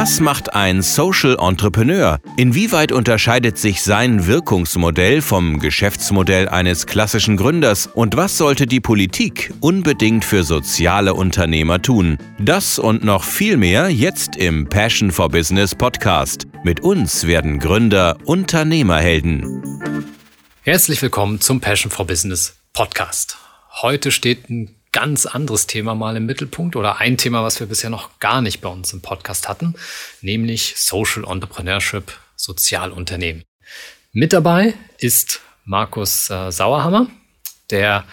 Was macht ein Social Entrepreneur? Inwieweit unterscheidet sich sein Wirkungsmodell vom Geschäftsmodell eines klassischen Gründers? Und was sollte die Politik unbedingt für soziale Unternehmer tun? Das und noch viel mehr jetzt im Passion for Business Podcast. Mit uns werden Gründer Unternehmerhelden. Herzlich willkommen zum Passion for Business Podcast. Heute steht ein ganz anderes Thema mal im Mittelpunkt oder ein Thema, was wir bisher noch gar nicht bei uns im Podcast hatten, nämlich Social Entrepreneurship, Sozialunternehmen. Mit dabei ist Markus äh, Sauerhammer, der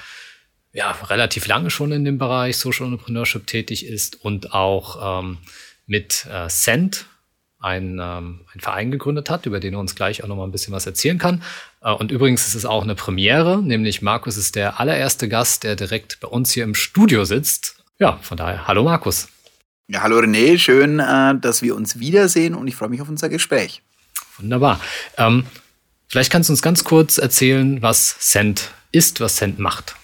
ja relativ lange schon in dem Bereich Social Entrepreneurship tätig ist und auch ähm, mit äh, Cent ein, ähm, ein Verein gegründet hat, über den er uns gleich auch noch mal ein bisschen was erzählen kann. Äh, und übrigens ist es auch eine Premiere, nämlich Markus ist der allererste Gast, der direkt bei uns hier im Studio sitzt. Ja, von daher, hallo Markus. Ja, hallo René, schön, äh, dass wir uns wiedersehen und ich freue mich auf unser Gespräch. Wunderbar. Ähm, vielleicht kannst du uns ganz kurz erzählen, was Cent ist, was Cent macht.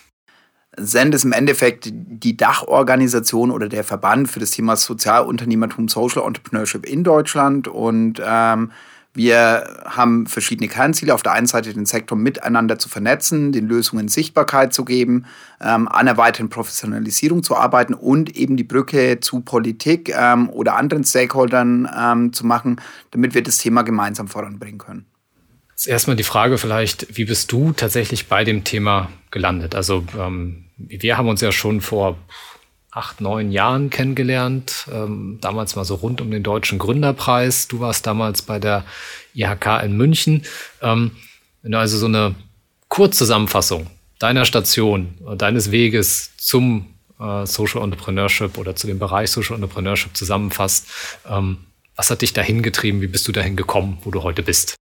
Send ist im Endeffekt die Dachorganisation oder der Verband für das Thema Sozialunternehmertum, Social Entrepreneurship in Deutschland. Und ähm, wir haben verschiedene Kernziele. Auf der einen Seite den Sektor miteinander zu vernetzen, den Lösungen Sichtbarkeit zu geben, ähm, an einer weiteren Professionalisierung zu arbeiten und eben die Brücke zu Politik ähm, oder anderen Stakeholdern ähm, zu machen, damit wir das Thema gemeinsam voranbringen können. Erstmal die Frage vielleicht, wie bist du tatsächlich bei dem Thema gelandet? Also ähm, wir haben uns ja schon vor acht, neun Jahren kennengelernt, ähm, damals mal so rund um den Deutschen Gründerpreis. Du warst damals bei der IHK in München. Ähm, wenn du also so eine Kurzzusammenfassung deiner Station, deines Weges zum äh, Social Entrepreneurship oder zu dem Bereich Social Entrepreneurship zusammenfasst, ähm, was hat dich dahin getrieben? Wie bist du dahin gekommen, wo du heute bist?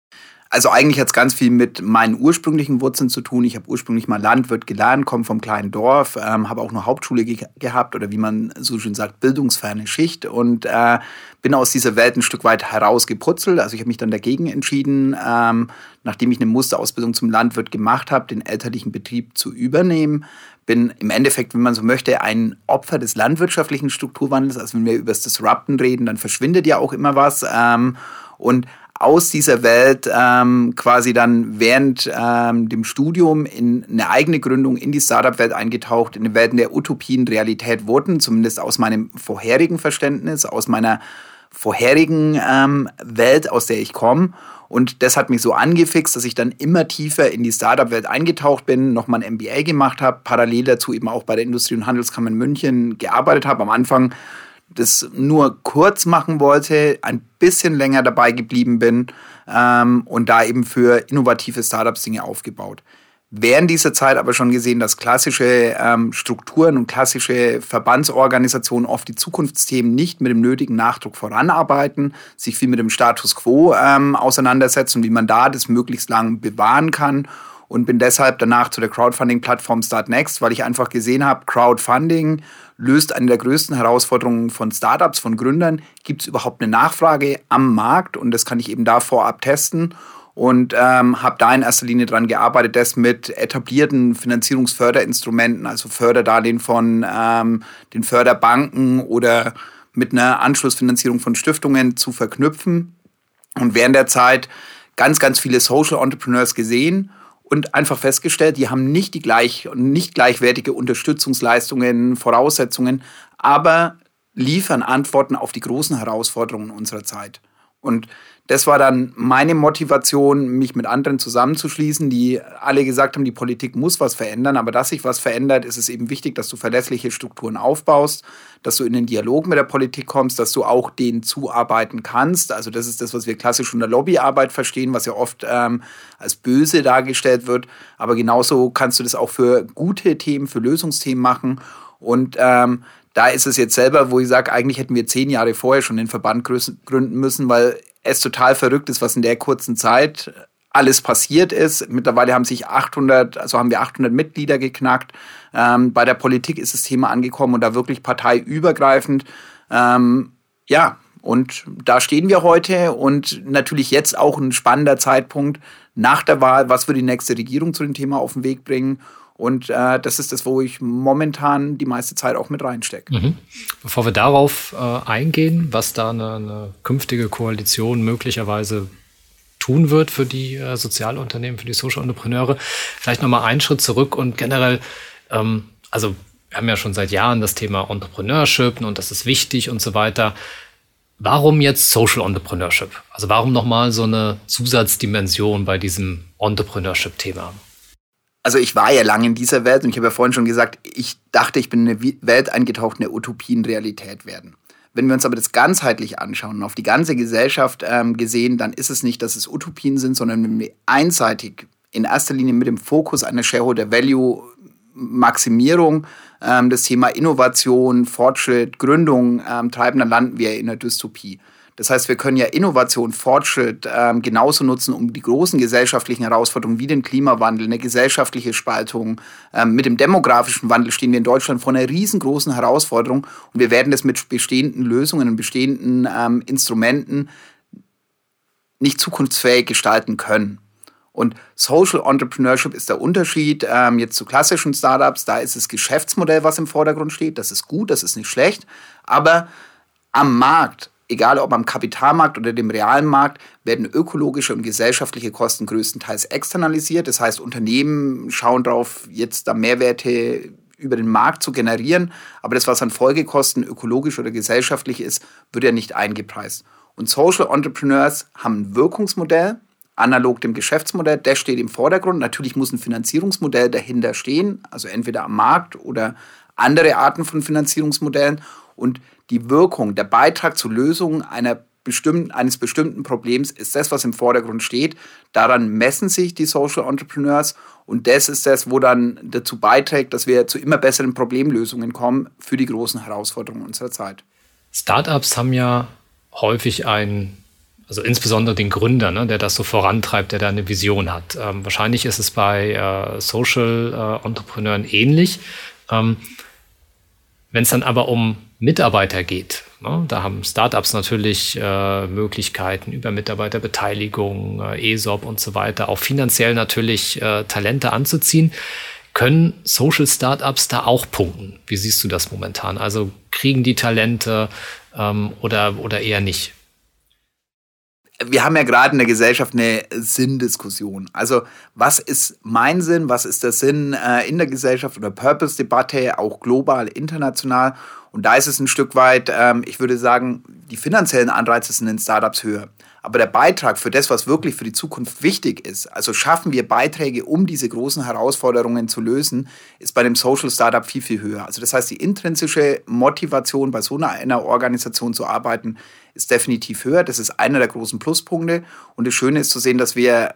Also eigentlich hat es ganz viel mit meinen ursprünglichen Wurzeln zu tun. Ich habe ursprünglich mal Landwirt gelernt, komme vom kleinen Dorf, ähm, habe auch eine Hauptschule ge gehabt oder wie man so schön sagt, bildungsferne Schicht und äh, bin aus dieser Welt ein Stück weit herausgeputzelt. Also ich habe mich dann dagegen entschieden, ähm, nachdem ich eine Musterausbildung zum Landwirt gemacht habe, den elterlichen Betrieb zu übernehmen. Bin im Endeffekt, wenn man so möchte, ein Opfer des landwirtschaftlichen Strukturwandels. Also wenn wir über das Disrupten reden, dann verschwindet ja auch immer was. Ähm, und aus dieser Welt ähm, quasi dann während ähm, dem Studium in eine eigene Gründung in die Startup-Welt eingetaucht, in die Welten der Utopien Realität wurden, zumindest aus meinem vorherigen Verständnis, aus meiner vorherigen ähm, Welt, aus der ich komme. Und das hat mich so angefixt, dass ich dann immer tiefer in die Startup-Welt eingetaucht bin, nochmal ein MBA gemacht habe, parallel dazu eben auch bei der Industrie- und Handelskammer in München gearbeitet habe. Am Anfang das nur kurz machen wollte, ein bisschen länger dabei geblieben bin ähm, und da eben für innovative Startups Dinge aufgebaut. Während dieser Zeit aber schon gesehen, dass klassische ähm, Strukturen und klassische Verbandsorganisationen oft die Zukunftsthemen nicht mit dem nötigen Nachdruck voranarbeiten, sich viel mit dem Status quo ähm, auseinandersetzen wie man da das möglichst lang bewahren kann und bin deshalb danach zu der Crowdfunding-Plattform Startnext, weil ich einfach gesehen habe, Crowdfunding löst eine der größten Herausforderungen von Startups, von Gründern. Gibt es überhaupt eine Nachfrage am Markt? Und das kann ich eben da vorab testen und ähm, habe da in erster Linie daran gearbeitet, das mit etablierten Finanzierungsförderinstrumenten, also Förderdarlehen von ähm, den Förderbanken oder mit einer Anschlussfinanzierung von Stiftungen zu verknüpfen. Und während der Zeit ganz, ganz viele Social Entrepreneurs gesehen und einfach festgestellt, die haben nicht die gleich, nicht gleichwertige Unterstützungsleistungen, Voraussetzungen, aber liefern Antworten auf die großen Herausforderungen unserer Zeit. Und das war dann meine Motivation, mich mit anderen zusammenzuschließen, die alle gesagt haben, die Politik muss was verändern. Aber dass sich was verändert, ist es eben wichtig, dass du verlässliche Strukturen aufbaust, dass du in den Dialog mit der Politik kommst, dass du auch denen zuarbeiten kannst. Also das ist das, was wir klassisch unter Lobbyarbeit verstehen, was ja oft ähm, als böse dargestellt wird. Aber genauso kannst du das auch für gute Themen, für Lösungsthemen machen. Und ähm, da ist es jetzt selber, wo ich sage, eigentlich hätten wir zehn Jahre vorher schon den Verband gründen müssen, weil es total verrückt ist, was in der kurzen Zeit alles passiert ist. Mittlerweile haben sich 800, also haben wir 800 Mitglieder geknackt. Ähm, bei der Politik ist das Thema angekommen und da wirklich parteiübergreifend. Ähm, ja, und da stehen wir heute und natürlich jetzt auch ein spannender Zeitpunkt nach der Wahl. Was wird die nächste Regierung zu dem Thema auf den Weg bringen? Und äh, das ist das, wo ich momentan die meiste Zeit auch mit reinstecke. Mhm. Bevor wir darauf äh, eingehen, was da eine, eine, künftige Koalition möglicherweise tun wird für die äh, Sozialunternehmen, für die Social Entrepreneure, vielleicht nochmal einen Schritt zurück und generell, ähm, also wir haben ja schon seit Jahren das Thema Entrepreneurship und das ist wichtig und so weiter. Warum jetzt Social Entrepreneurship? Also warum nochmal so eine Zusatzdimension bei diesem Entrepreneurship-Thema? Also ich war ja lange in dieser Welt und ich habe ja vorhin schon gesagt, ich dachte, ich bin in eine Welt eingetaucht, in der Utopien Realität werden. Wenn wir uns aber das ganzheitlich anschauen und auf die ganze Gesellschaft ähm, gesehen, dann ist es nicht, dass es Utopien sind, sondern wenn wir einseitig in erster Linie mit dem Fokus einer Shareholder Value Maximierung ähm, das Thema Innovation, Fortschritt, Gründung ähm, treiben, dann landen wir in einer Dystopie. Das heißt, wir können ja Innovation, Fortschritt ähm, genauso nutzen, um die großen gesellschaftlichen Herausforderungen wie den Klimawandel, eine gesellschaftliche Spaltung, ähm, mit dem demografischen Wandel stehen wir in Deutschland vor einer riesengroßen Herausforderung und wir werden das mit bestehenden Lösungen und bestehenden ähm, Instrumenten nicht zukunftsfähig gestalten können. Und Social Entrepreneurship ist der Unterschied ähm, jetzt zu klassischen Startups. Da ist das Geschäftsmodell, was im Vordergrund steht. Das ist gut, das ist nicht schlecht. Aber am Markt egal ob am Kapitalmarkt oder dem realen Markt, werden ökologische und gesellschaftliche Kosten größtenteils externalisiert. Das heißt, Unternehmen schauen darauf, jetzt da Mehrwerte über den Markt zu generieren, aber das, was an Folgekosten ökologisch oder gesellschaftlich ist, wird ja nicht eingepreist. Und Social Entrepreneurs haben ein Wirkungsmodell, analog dem Geschäftsmodell, das steht im Vordergrund. Natürlich muss ein Finanzierungsmodell dahinter stehen, also entweder am Markt oder andere Arten von Finanzierungsmodellen. Und die Wirkung, der Beitrag zur Lösung einer bestimmten, eines bestimmten Problems ist das, was im Vordergrund steht. Daran messen sich die Social Entrepreneurs und das ist das, wo dann dazu beiträgt, dass wir zu immer besseren Problemlösungen kommen für die großen Herausforderungen unserer Zeit. Startups haben ja häufig einen, also insbesondere den Gründer, ne, der das so vorantreibt, der da eine Vision hat. Ähm, wahrscheinlich ist es bei äh, Social äh, Entrepreneuren ähnlich. Ähm, Wenn es dann aber um Mitarbeiter geht. Ne? Da haben Startups natürlich äh, Möglichkeiten über Mitarbeiterbeteiligung, äh, ESOP und so weiter, auch finanziell natürlich äh, Talente anzuziehen. Können Social Startups da auch punkten? Wie siehst du das momentan? Also kriegen die Talente ähm, oder, oder eher nicht? wir haben ja gerade in der Gesellschaft eine Sinndiskussion. Also was ist mein Sinn, was ist der Sinn in der Gesellschaft oder Purpose-Debatte, auch global, international. Und da ist es ein Stück weit, ähm, ich würde sagen, die finanziellen Anreize sind in Startups höher. Aber der Beitrag für das, was wirklich für die Zukunft wichtig ist, also schaffen wir Beiträge, um diese großen Herausforderungen zu lösen, ist bei dem Social Startup viel, viel höher. Also das heißt, die intrinsische Motivation, bei so einer Organisation zu arbeiten, ist definitiv höher. Das ist einer der großen Pluspunkte. Und das Schöne ist zu sehen, dass wir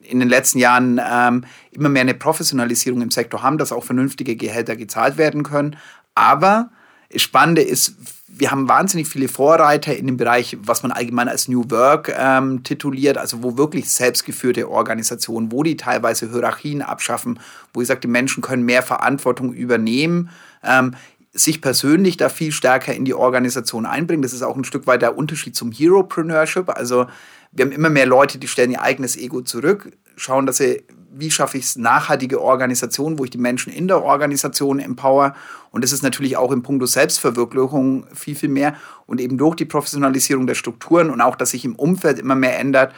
in den letzten Jahren ähm, immer mehr eine Professionalisierung im Sektor haben, dass auch vernünftige Gehälter gezahlt werden können. Aber Spannende ist, wir haben wahnsinnig viele Vorreiter in dem Bereich, was man allgemein als New Work ähm, tituliert, also wo wirklich selbstgeführte Organisationen, wo die teilweise Hierarchien abschaffen, wo ich sage, die Menschen können mehr Verantwortung übernehmen. Ähm, sich persönlich da viel stärker in die Organisation einbringen. Das ist auch ein Stück weit der Unterschied zum Heropreneurship. Also wir haben immer mehr Leute, die stellen ihr eigenes Ego zurück, schauen, dass sie wie schaffe ich es, nachhaltige Organisation, wo ich die Menschen in der Organisation empower. Und das ist natürlich auch im Punkt Selbstverwirklichung viel, viel mehr. Und eben durch die Professionalisierung der Strukturen und auch, dass sich im Umfeld immer mehr ändert,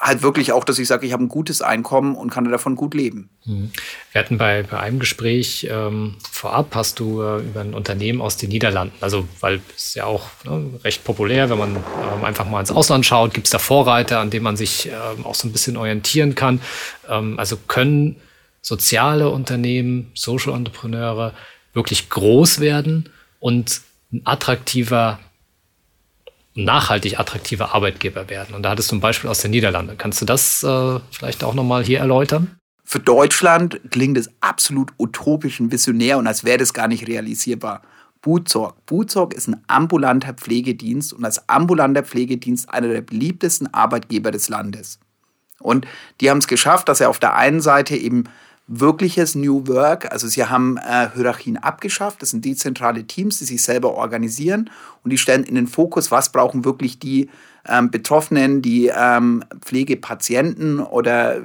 halt wirklich auch, dass ich sage, ich habe ein gutes Einkommen und kann davon gut leben. Mhm. Wir hatten bei, bei einem Gespräch ähm, vorab, hast du äh, über ein Unternehmen aus den Niederlanden, also weil es ja auch ne, recht populär, wenn man ähm, einfach mal ins Ausland schaut, gibt es da Vorreiter, an denen man sich ähm, auch so ein bisschen orientieren kann. Ähm, also können soziale Unternehmen, Social Entrepreneure wirklich groß werden und ein attraktiver nachhaltig attraktive Arbeitgeber werden. Und da hattest du ein Beispiel aus den Niederlanden. Kannst du das äh, vielleicht auch nochmal hier erläutern? Für Deutschland klingt es absolut utopisch und visionär und als wäre das gar nicht realisierbar. Buzorg. Buzorg ist ein ambulanter Pflegedienst und als ambulanter Pflegedienst einer der beliebtesten Arbeitgeber des Landes. Und die haben es geschafft, dass er auf der einen Seite eben wirkliches New Work. Also sie haben äh, Hierarchien abgeschafft. Das sind dezentrale Teams, die sich selber organisieren und die stellen in den Fokus, was brauchen wirklich die ähm, Betroffenen, die ähm, Pflegepatienten oder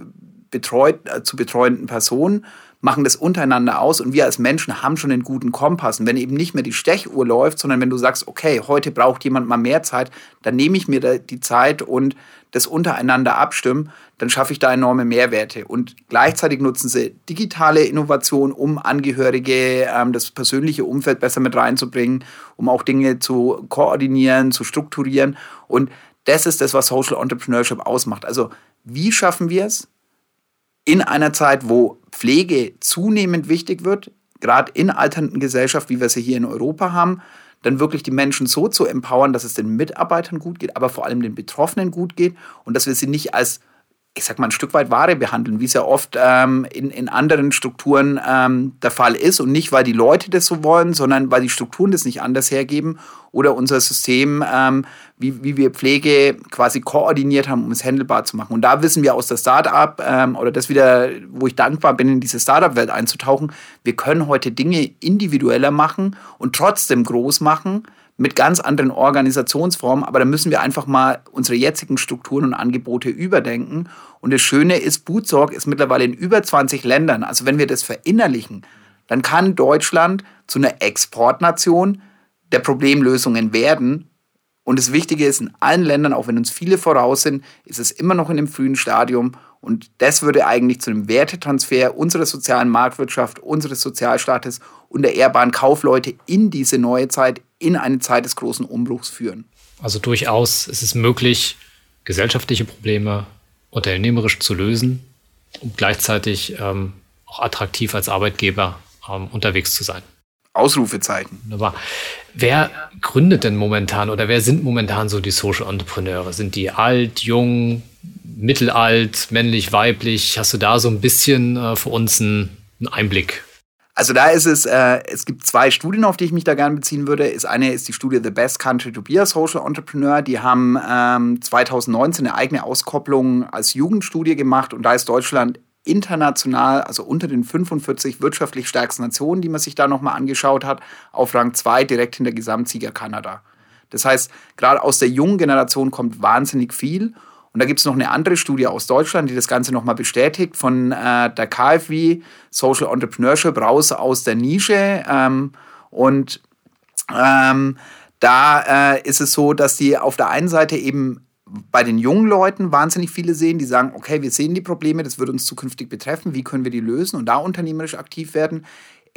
betreut, äh, zu betreuenden Personen. machen das untereinander aus und wir als Menschen haben schon einen guten Kompass. Und wenn eben nicht mehr die Stechuhr läuft, sondern wenn du sagst, okay, heute braucht jemand mal mehr Zeit, dann nehme ich mir die Zeit und das untereinander abstimmen, dann schaffe ich da enorme Mehrwerte. Und gleichzeitig nutzen sie digitale Innovation, um Angehörige, ähm, das persönliche Umfeld besser mit reinzubringen, um auch Dinge zu koordinieren, zu strukturieren. Und das ist das, was Social Entrepreneurship ausmacht. Also wie schaffen wir es in einer Zeit, wo Pflege zunehmend wichtig wird, gerade in alternden Gesellschaft, wie wir sie hier in Europa haben, dann wirklich die Menschen so zu empowern, dass es den Mitarbeitern gut geht, aber vor allem den Betroffenen gut geht und dass wir sie nicht als ich sag mal, ein Stück weit Ware behandeln, wie es ja oft ähm, in, in anderen Strukturen ähm, der Fall ist. Und nicht, weil die Leute das so wollen, sondern weil die Strukturen das nicht anders hergeben oder unser System, ähm, wie, wie wir Pflege quasi koordiniert haben, um es handelbar zu machen. Und da wissen wir aus der Startup, ähm, oder das wieder, wo ich dankbar bin, in diese Startup-Welt einzutauchen, wir können heute Dinge individueller machen und trotzdem groß machen mit ganz anderen Organisationsformen, aber da müssen wir einfach mal unsere jetzigen Strukturen und Angebote überdenken. Und das Schöne ist, Bootsorg ist mittlerweile in über 20 Ländern. Also wenn wir das verinnerlichen, dann kann Deutschland zu einer Exportnation der Problemlösungen werden. Und das Wichtige ist, in allen Ländern, auch wenn uns viele voraus sind, ist es immer noch in dem frühen Stadium. Und das würde eigentlich zu einem Wertetransfer unserer sozialen Marktwirtschaft, unseres Sozialstaates und der ehrbaren Kaufleute in diese neue Zeit, in eine Zeit des großen Umbruchs führen. Also durchaus ist es möglich, gesellschaftliche Probleme unternehmerisch zu lösen und gleichzeitig ähm, auch attraktiv als Arbeitgeber ähm, unterwegs zu sein. Ausrufezeichen. Wunderbar. Wer gründet denn momentan oder wer sind momentan so die Social Entrepreneure? Sind die alt, jung, mittelalt, männlich, weiblich? Hast du da so ein bisschen äh, für uns einen, einen Einblick? Also da ist es, äh, es gibt zwei Studien, auf die ich mich da gerne beziehen würde. Ist eine ist die Studie The Best Country to Be a Social Entrepreneur. Die haben ähm, 2019 eine eigene Auskopplung als Jugendstudie gemacht und da ist Deutschland international, also unter den 45 wirtschaftlich stärksten Nationen, die man sich da nochmal angeschaut hat, auf Rang 2 direkt hinter Gesamtsieger Kanada. Das heißt, gerade aus der jungen Generation kommt wahnsinnig viel. Und da gibt es noch eine andere Studie aus Deutschland, die das Ganze nochmal bestätigt, von äh, der KfW, Social Entrepreneurship, raus aus der Nische. Ähm, und ähm, da äh, ist es so, dass die auf der einen Seite eben bei den jungen Leuten wahnsinnig viele sehen, die sagen, okay, wir sehen die Probleme, das wird uns zukünftig betreffen, wie können wir die lösen und da unternehmerisch aktiv werden.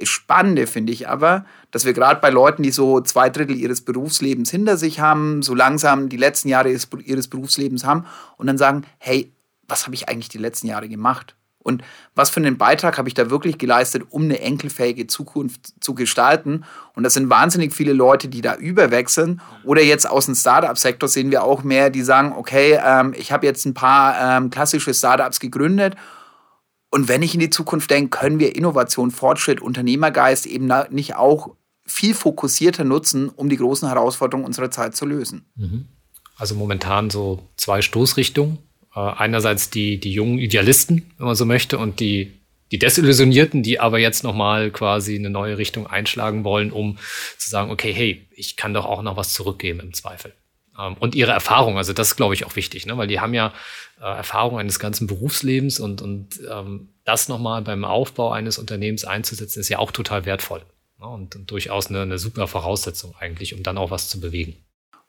Spannende finde ich aber, dass wir gerade bei Leuten, die so zwei Drittel ihres Berufslebens hinter sich haben, so langsam die letzten Jahre ihres, Berufslebens haben und dann sagen, hey, was habe ich eigentlich die letzten Jahre gemacht? Und was für einen Beitrag habe ich da wirklich geleistet, um eine enkelfähige Zukunft zu gestalten? Und das sind wahnsinnig viele Leute, die da überwechseln. Oder jetzt aus dem Startup-Sektor sehen wir auch mehr, die sagen, okay, ähm, ich habe jetzt ein paar ähm, klassische Startups gegründet und wenn ich in die Zukunft denke, können wir Innovation, Fortschritt, Unternehmergeist eben nicht auch viel fokussierter nutzen, um die großen Herausforderungen unserer Zeit zu lösen. Mhm. Also momentan so zwei Stoßrichtungen. Äh, einerseits die, die jungen Idealisten, wenn man so möchte, und die, die Desillusionierten, die aber jetzt nochmal quasi eine neue Richtung einschlagen wollen, um zu sagen, okay, hey, ich kann doch auch noch was zurückgeben im Zweifel. Ähm, und ihre Erfahrung, also das ist, glaube ich, auch wichtig, ne? weil die haben ja äh, Erfahrung eines ganzen Berufslebens und, und ähm, das nochmal beim Aufbau eines Unternehmens einzusetzen, ist ja auch total wertvoll. Ne? Und, und, durchaus eine, eine super Voraussetzung eigentlich, um dann auch was zu bewegen.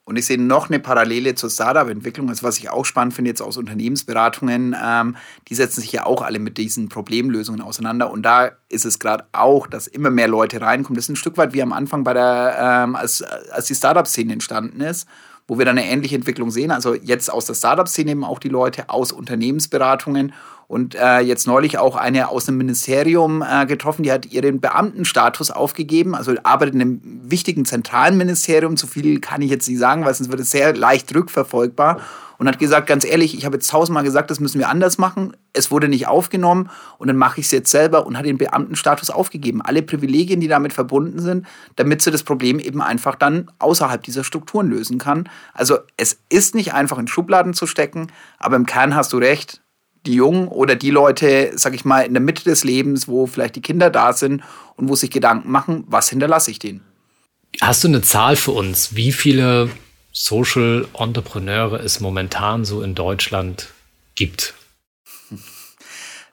Und ich sehe noch eine Parallele zur Startup-Entwicklung, also was ich auch spannend finde jetzt aus Unternehmensberatungen, ähm, die setzen sich ja auch alle mit diesen Problemlösungen auseinander. Und da ist es gerade auch, dass immer mehr Leute reinkommen. Das ist ein Stück weit wie am Anfang bei der, ähm, als, als die Startup-Szene entstanden ist wo wir dann eine ähnliche Entwicklung sehen. Also jetzt aus der Startup-Szene eben auch die Leute, aus Unternehmensberatungen und äh, jetzt neulich auch eine aus einem Ministerium äh, getroffen, die hat ihren Beamtenstatus aufgegeben, also arbeitet in einem wichtigen zentralen Ministerium. Zu viel kann ich jetzt nicht sagen, weil sonst wird es sehr leicht rückverfolgbar und hat gesagt, ganz ehrlich, ich habe jetzt tausendmal gesagt, das müssen wir anders machen. Es wurde nicht aufgenommen und dann mache ich es jetzt selber und hat den Beamtenstatus aufgegeben. Alle Privilegien, die damit verbunden sind, damit sie das Problem eben einfach dann außerhalb dieser Strukturen lösen kann. Also es ist nicht einfach in Schubladen zu stecken, aber im Kern hast du recht. Die Jungen oder die Leute, sag ich mal, in der Mitte des Lebens, wo vielleicht die Kinder da sind und wo sich Gedanken machen, was hinterlasse ich denen? Hast du eine Zahl für uns? Wie viele Social Entrepreneure es momentan so in Deutschland gibt?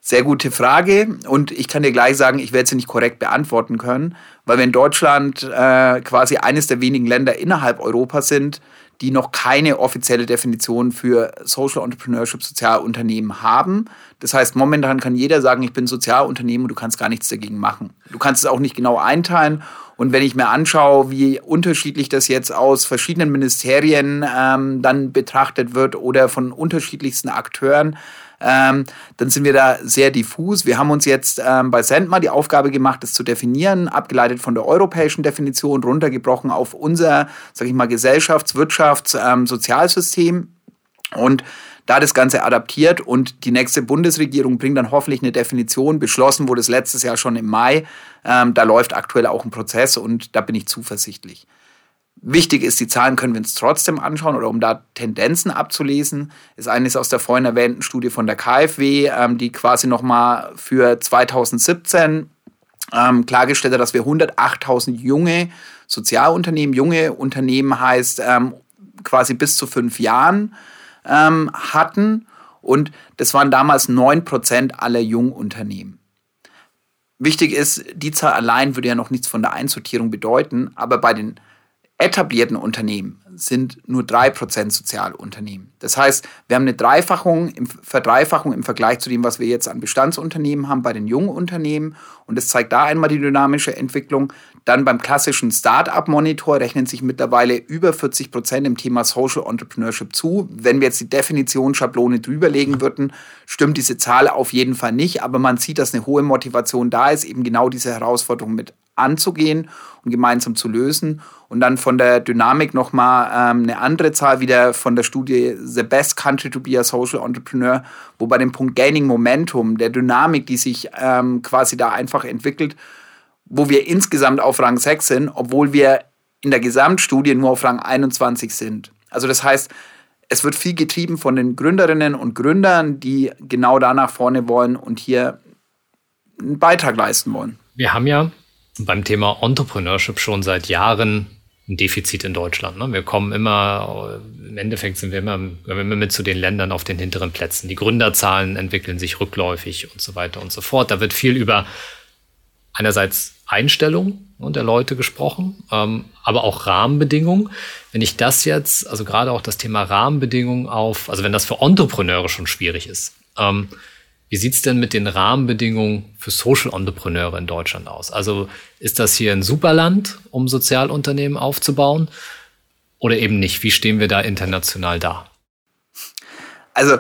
Sehr gute Frage und ich kann dir gleich sagen, ich werde sie nicht korrekt beantworten können, weil wir in Deutschland äh, quasi eines der wenigen Länder innerhalb Europas sind, die noch keine offizielle Definition für Social Entrepreneurship, Sozialunternehmen haben. Das heißt, momentan kann jeder sagen, ich bin Sozialunternehmen und du kannst gar nichts dagegen machen. Du kannst es auch nicht genau einteilen. Und wenn ich mir anschaue, wie unterschiedlich das jetzt aus verschiedenen Ministerien ähm, dann betrachtet wird oder von unterschiedlichsten Akteuren, ähm, dann sind wir da sehr diffus. Wir haben uns jetzt ähm, bei Sendma die Aufgabe gemacht, das zu definieren, abgeleitet von der europäischen Definition, runtergebrochen auf unser, sag ich mal, Gesellschafts-, Wirtschafts-, ähm, Sozialsystem. Und da das Ganze adaptiert und die nächste Bundesregierung bringt dann hoffentlich eine Definition. Beschlossen wurde es letztes Jahr schon im Mai. Ähm, da läuft aktuell auch ein Prozess und da bin ich zuversichtlich. Wichtig ist, die Zahlen können wir uns trotzdem anschauen oder um da Tendenzen abzulesen, ist eines aus der vorhin erwähnten Studie von der KfW, ähm, die quasi nochmal für 2017 ähm, klargestellt hat, dass wir 108.000 junge Sozialunternehmen, junge Unternehmen heißt ähm, quasi bis zu fünf Jahren ähm, hatten und das waren damals 9% aller Jungunternehmen. Wichtig ist, die Zahl allein würde ja noch nichts von der Einsortierung bedeuten, aber bei den etablierten Unternehmen sind nur 3% Sozialunternehmen. Das heißt, wir haben eine Dreifachung, Verdreifachung im Vergleich zu dem, was wir jetzt an Bestandsunternehmen haben bei den jungen Unternehmen. Und das zeigt da einmal die dynamische Entwicklung. Dann beim klassischen Start-up-Monitor rechnen sich mittlerweile über 40 Prozent im Thema Social Entrepreneurship zu. Wenn wir jetzt die Definitionsschablone drüberlegen würden, stimmt diese Zahl auf jeden Fall nicht. Aber man sieht, dass eine hohe Motivation da ist, eben genau diese Herausforderung mit anzugehen und gemeinsam zu lösen. Und dann von der Dynamik nochmal ähm, eine andere Zahl wieder von der Studie The Best Country to be a Social Entrepreneur, wo bei dem Punkt Gaining Momentum, der Dynamik, die sich ähm, quasi da einfach entwickelt, wo wir insgesamt auf Rang 6 sind, obwohl wir in der Gesamtstudie nur auf Rang 21 sind. Also das heißt, es wird viel getrieben von den Gründerinnen und Gründern, die genau da nach vorne wollen und hier einen Beitrag leisten wollen. Wir haben ja beim Thema Entrepreneurship schon seit Jahren ein Defizit in Deutschland. Ne? Wir kommen immer, im Endeffekt sind wir immer, wir immer mit zu den Ländern auf den hinteren Plätzen. Die Gründerzahlen entwickeln sich rückläufig und so weiter und so fort. Da wird viel über einerseits Einstellung der Leute gesprochen, ähm, aber auch Rahmenbedingungen. Wenn ich das jetzt, also gerade auch das Thema Rahmenbedingungen auf, also wenn das für Entrepreneure schon schwierig ist, ähm, wie sieht's denn mit den Rahmenbedingungen für Social Entrepreneure in Deutschland aus? Also ist das hier ein Superland, um Sozialunternehmen aufzubauen oder eben nicht? Wie stehen wir da international da? Also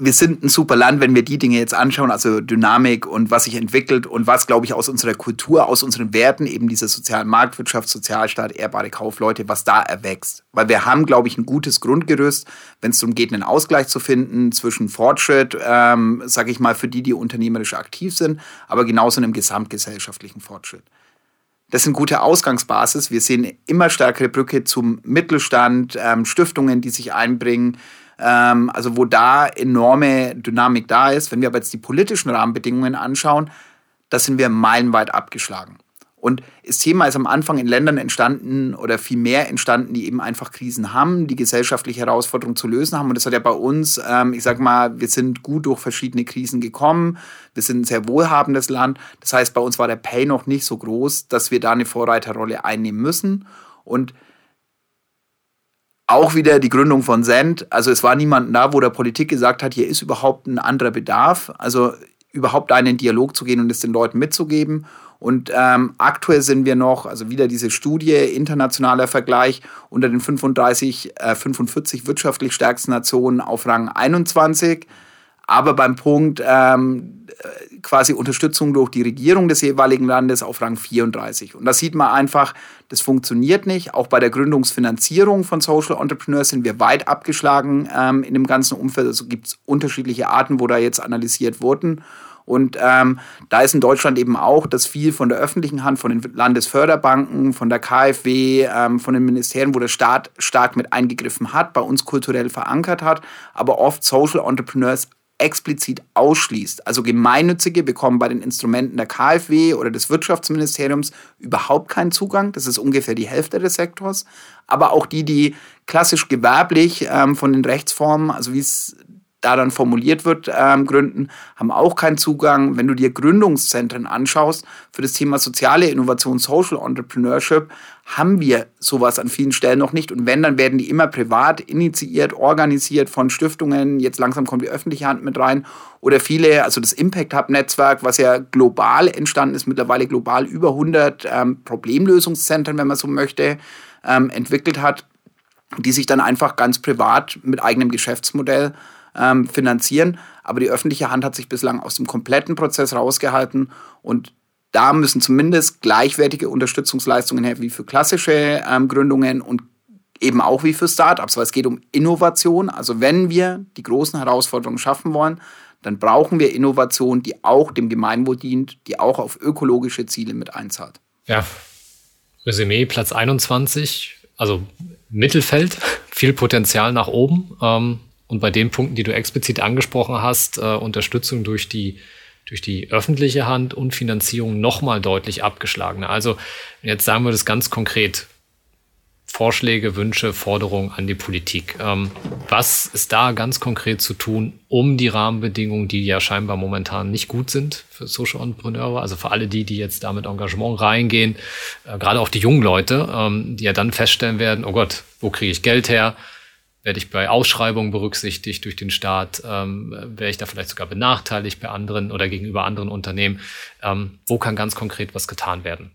wir sind ein super Land, wenn wir die Dinge jetzt anschauen, also Dynamik und was sich entwickelt und was, glaube ich, aus unserer Kultur, aus unseren Werten, eben dieser sozialen Marktwirtschaft, Sozialstaat, ehrbare Kaufleute, was da erwächst. Weil wir haben, glaube ich, ein gutes Grundgerüst, wenn es darum geht, einen Ausgleich zu finden zwischen Fortschritt, ähm, sage ich mal, für die, die unternehmerisch aktiv sind, aber genauso einem gesamtgesellschaftlichen Fortschritt. Das sind gute Ausgangsbasis. Wir sehen immer stärkere Brücke zum Mittelstand, ähm, Stiftungen, die sich einbringen, ähm, also wo da enorme Dynamik da ist. Wenn wir aber jetzt die politischen Rahmenbedingungen anschauen, da sind wir meilenweit abgeschlagen. Und das Thema ist am Anfang in Ländern entstanden oder viel mehr entstanden, die eben einfach Krisen haben, die gesellschaftliche Herausforderungen zu lösen haben. Und das hat ja bei uns, ähm, ich sag mal, wir sind gut durch verschiedene Krisen gekommen. Wir sind ein sehr wohlhabendes Land. Das heißt, bei uns war der Pay noch nicht so groß, dass wir da eine Vorreiterrolle einnehmen müssen. Und auch wieder die Gründung von Send. Also es war niemand da, wo der Politik gesagt hat, hier ist überhaupt ein anderer Bedarf. Also überhaupt einen Dialog zu gehen und es den Leuten mitzugeben. Und ähm, aktuell sind wir noch, also wieder diese Studie, internationaler Vergleich, unter den 35, äh, 45 wirtschaftlich stärksten Nationen auf Rang 21 aber beim Punkt ähm, quasi Unterstützung durch die Regierung des jeweiligen Landes auf Rang 34. Und da sieht man einfach, das funktioniert nicht. Auch bei der Gründungsfinanzierung von Social Entrepreneurs sind wir weit abgeschlagen ähm, in dem ganzen Umfeld. Also gibt es unterschiedliche Arten, wo da jetzt analysiert wurden. Und ähm, da ist in Deutschland eben auch, dass viel von der öffentlichen Hand, von den Landesförderbanken, von der KfW, ähm, von den Ministerien, wo der Staat stark mit eingegriffen hat, bei uns kulturell verankert hat, aber oft Social Entrepreneurs explizit ausschließt. Also Gemeinnützige bekommen bei den Instrumenten der KfW oder des Wirtschaftsministeriums überhaupt keinen Zugang. Das ist ungefähr die Hälfte des Sektors. Aber auch die, die klassisch gewerblich ähm, von den Rechtsformen, also wie es da dann formuliert wird, ähm, gründen, haben auch keinen Zugang. Wenn du dir Gründungszentren anschaust für das Thema soziale Innovation, Social Entrepreneurship, haben wir sowas an vielen Stellen noch nicht. Und wenn, dann werden die immer privat initiiert, organisiert von Stiftungen. Jetzt langsam kommt die öffentliche Hand mit rein. Oder viele, also das Impact Hub Netzwerk, was ja global entstanden ist, mittlerweile global über 100 ähm, Problemlösungszentren, wenn man so möchte, ähm, entwickelt hat, die sich dann einfach ganz privat mit eigenem Geschäftsmodell ähm, finanzieren. Aber die öffentliche Hand hat sich bislang aus dem kompletten Prozess rausgehalten und da müssen zumindest gleichwertige Unterstützungsleistungen her wie für klassische ähm, Gründungen und eben auch wie für Startups, weil es geht um Innovation. Also wenn wir die großen Herausforderungen schaffen wollen, dann brauchen wir Innovation, die auch dem Gemeinwohl dient, die auch auf ökologische Ziele mit einzahlt. Ja, Resümee Platz 21, also Mittelfeld, viel Potenzial nach oben. Ähm, und bei den Punkten, die du explizit angesprochen hast, äh, Unterstützung durch die, durch die öffentliche Hand und Finanzierung nochmal deutlich abgeschlagen. Also jetzt sagen wir das ganz konkret. Vorschläge, Wünsche, Forderungen an die Politik. Ähm, was ist da ganz konkret zu tun, um die Rahmenbedingungen, die ja scheinbar momentan nicht gut sind für Social Entrepreneure, also für alle die, die jetzt da mit Engagement reingehen, äh, gerade auch die jungen Leute, ähm, die ja dann feststellen werden, oh Gott, wo kriege ich Geld her? Werde ich bei Ausschreibungen berücksichtigt durch den Staat, ähm, werde ich da vielleicht sogar benachteiligt bei anderen oder gegenüber anderen Unternehmen. Ähm, wo kann ganz konkret was getan werden?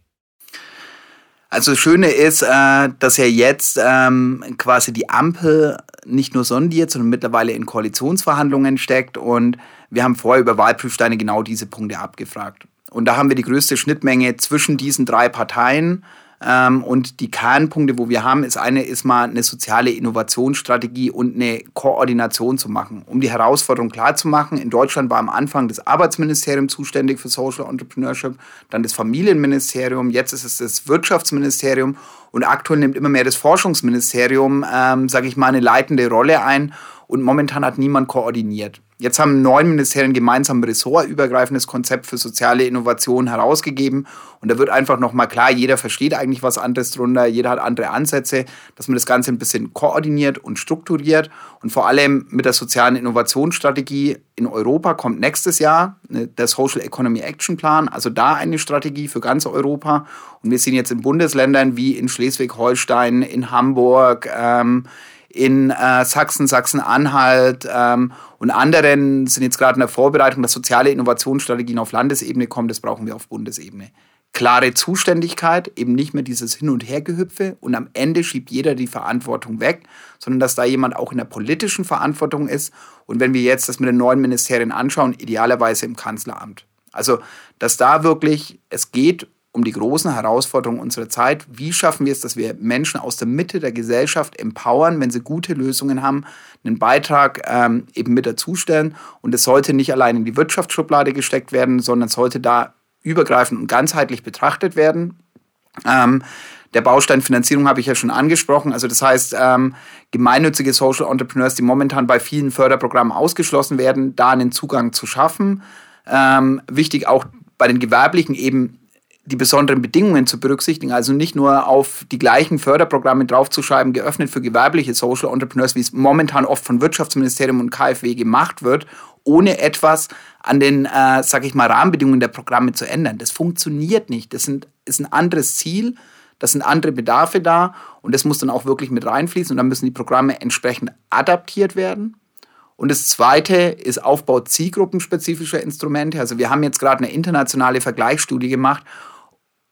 Also das Schöne ist, äh, dass ja jetzt ähm, quasi die Ampel nicht nur sondiert, sondern mittlerweile in Koalitionsverhandlungen steckt und wir haben vorher über Wahlprüfsteine genau diese Punkte abgefragt. Und da haben wir die größte Schnittmenge zwischen diesen drei Parteien und die Kernpunkte, wo wir haben, ist eine, ist mal eine soziale Innovationsstrategie und eine Koordination zu machen, um die Herausforderung klar zu machen. In Deutschland war am Anfang das Arbeitsministerium zuständig für Social Entrepreneurship, dann das Familienministerium, jetzt ist es das Wirtschaftsministerium und aktuell nimmt immer mehr das Forschungsministerium, ähm, sage ich mal, eine leitende Rolle ein und momentan hat niemand koordiniert. Jetzt haben neun Ministerien gemeinsam ein ressortübergreifendes Konzept für soziale Innovation herausgegeben. Und da wird einfach nochmal klar, jeder versteht eigentlich was anderes drunter, jeder hat andere Ansätze, dass man das Ganze ein bisschen koordiniert und strukturiert. Und vor allem mit der sozialen Innovationsstrategie in Europa kommt nächstes Jahr ne, der Social Economy Action Plan, also da eine Strategie für ganz Europa. Und wir sehen jetzt in Bundesländern wie in Schleswig-Holstein, in Hamburg, ähm, in äh, Sachsen, Sachsen-Anhalt ähm, und anderen sind jetzt gerade in der Vorbereitung, dass soziale Innovationsstrategien auf Landesebene kommen. Das brauchen wir auf Bundesebene. Klare Zuständigkeit, eben nicht mehr dieses Hin- und Hergehüpfe und am Ende schiebt jeder die Verantwortung weg, sondern dass da jemand auch in der politischen Verantwortung ist. Und wenn wir jetzt das mit den neuen Ministerien anschauen, idealerweise im Kanzleramt. Also, dass da wirklich es geht um die großen Herausforderungen unserer Zeit. Wie schaffen wir es, dass wir Menschen aus der Mitte der Gesellschaft empowern, wenn sie gute Lösungen haben, einen Beitrag ähm, eben mit dazustellen. Und es sollte nicht allein in die Wirtschaftsschublade gesteckt werden, sondern sollte da übergreifend und ganzheitlich betrachtet werden. Ähm, der Baustein Finanzierung habe ich ja schon angesprochen. Also das heißt, ähm, gemeinnützige Social Entrepreneurs, die momentan bei vielen Förderprogrammen ausgeschlossen werden, da einen Zugang zu schaffen. Ähm, wichtig auch bei den Gewerblichen eben die besonderen Bedingungen zu berücksichtigen, also nicht nur auf die gleichen Förderprogramme draufzuschreiben, geöffnet für gewerbliche Social Entrepreneurs, wie es momentan oft von Wirtschaftsministerium und KfW gemacht wird, ohne etwas an den, äh, sag ich mal, Rahmenbedingungen der Programme zu ändern. Das funktioniert nicht. Das sind, ist ein anderes Ziel, das sind andere Bedarfe da und das muss dann auch wirklich mit reinfließen und dann müssen die Programme entsprechend adaptiert werden. Und das zweite ist Aufbau zielgruppenspezifischer Instrumente. Also wir haben jetzt gerade eine internationale Vergleichsstudie gemacht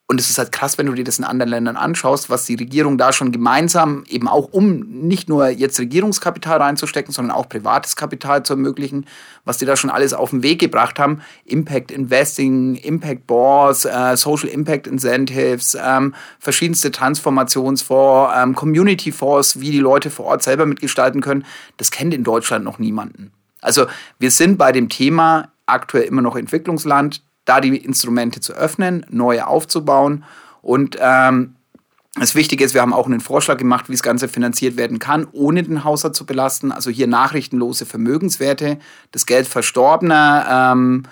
und es ist halt krass, wenn du dir das in anderen Ländern anschaust, was die Regierung da schon gemeinsam, eben auch um nicht nur jetzt Regierungskapital reinzustecken, sondern auch privates Kapital zu ermöglichen, was die da schon alles auf den Weg gebracht haben. Impact Investing, Impact Boards, äh, Social Impact Incentives, ähm, verschiedenste Transformationsfonds, ähm, Community Fonds, wie die Leute vor Ort selber mitgestalten können. Das kennt in Deutschland noch niemanden. Also wir sind bei dem Thema aktuell immer noch Entwicklungsland da die Instrumente zu öffnen, neue aufzubauen. Und ähm, das Wichtige ist, wir haben auch einen Vorschlag gemacht, wie das Ganze finanziert werden kann, ohne den Haushalt zu belasten. Also hier nachrichtenlose Vermögenswerte, das Geld Verstorbener ähm,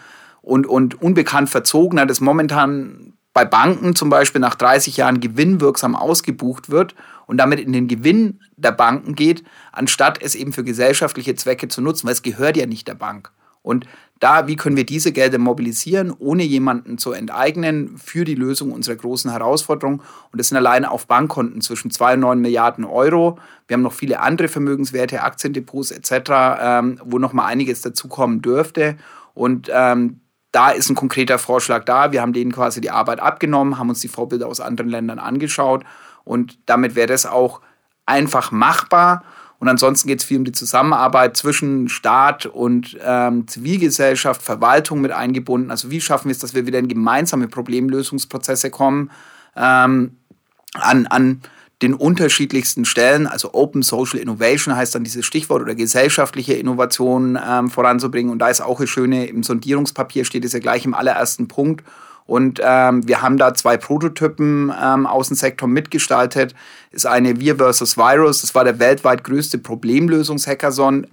und, und unbekannt Verzogener, das momentan bei Banken zum Beispiel nach 30 Jahren gewinnwirksam ausgebucht wird und damit in den Gewinn der Banken geht, anstatt es eben für gesellschaftliche Zwecke zu nutzen, weil es gehört ja nicht der Bank. Und da, wie können wir diese Gelder mobilisieren, ohne jemanden zu enteignen für die Lösung unserer großen Herausforderung? Und das sind allein auf Bankkonten zwischen 2 und 9 Milliarden Euro. Wir haben noch viele andere Vermögenswerte, Aktiendepots etc., ähm, wo noch mal einiges dazukommen dürfte. Und ähm, da ist ein konkreter Vorschlag da. Wir haben denen quasi die Arbeit abgenommen, haben uns die Vorbilder aus anderen Ländern angeschaut und damit wäre das auch einfach machbar. Und ansonsten geht es viel um die Zusammenarbeit zwischen Staat und ähm, Zivilgesellschaft, Verwaltung mit eingebunden. Also wie schaffen wir es, dass wir wieder in gemeinsame Problemlösungsprozesse kommen ähm, an, an den unterschiedlichsten Stellen, also Open Social Innovation heißt dann dieses Stichwort oder gesellschaftliche Innovation ähm, voranzubringen. Und da ist auch das Schöne, im Sondierungspapier steht es ja gleich im allerersten Punkt. Und ähm, wir haben da zwei Prototypen ähm, aus dem Sektor mitgestaltet. Ist eine Wir versus Virus. Das war der weltweit größte Problemlösungs-Hackathon,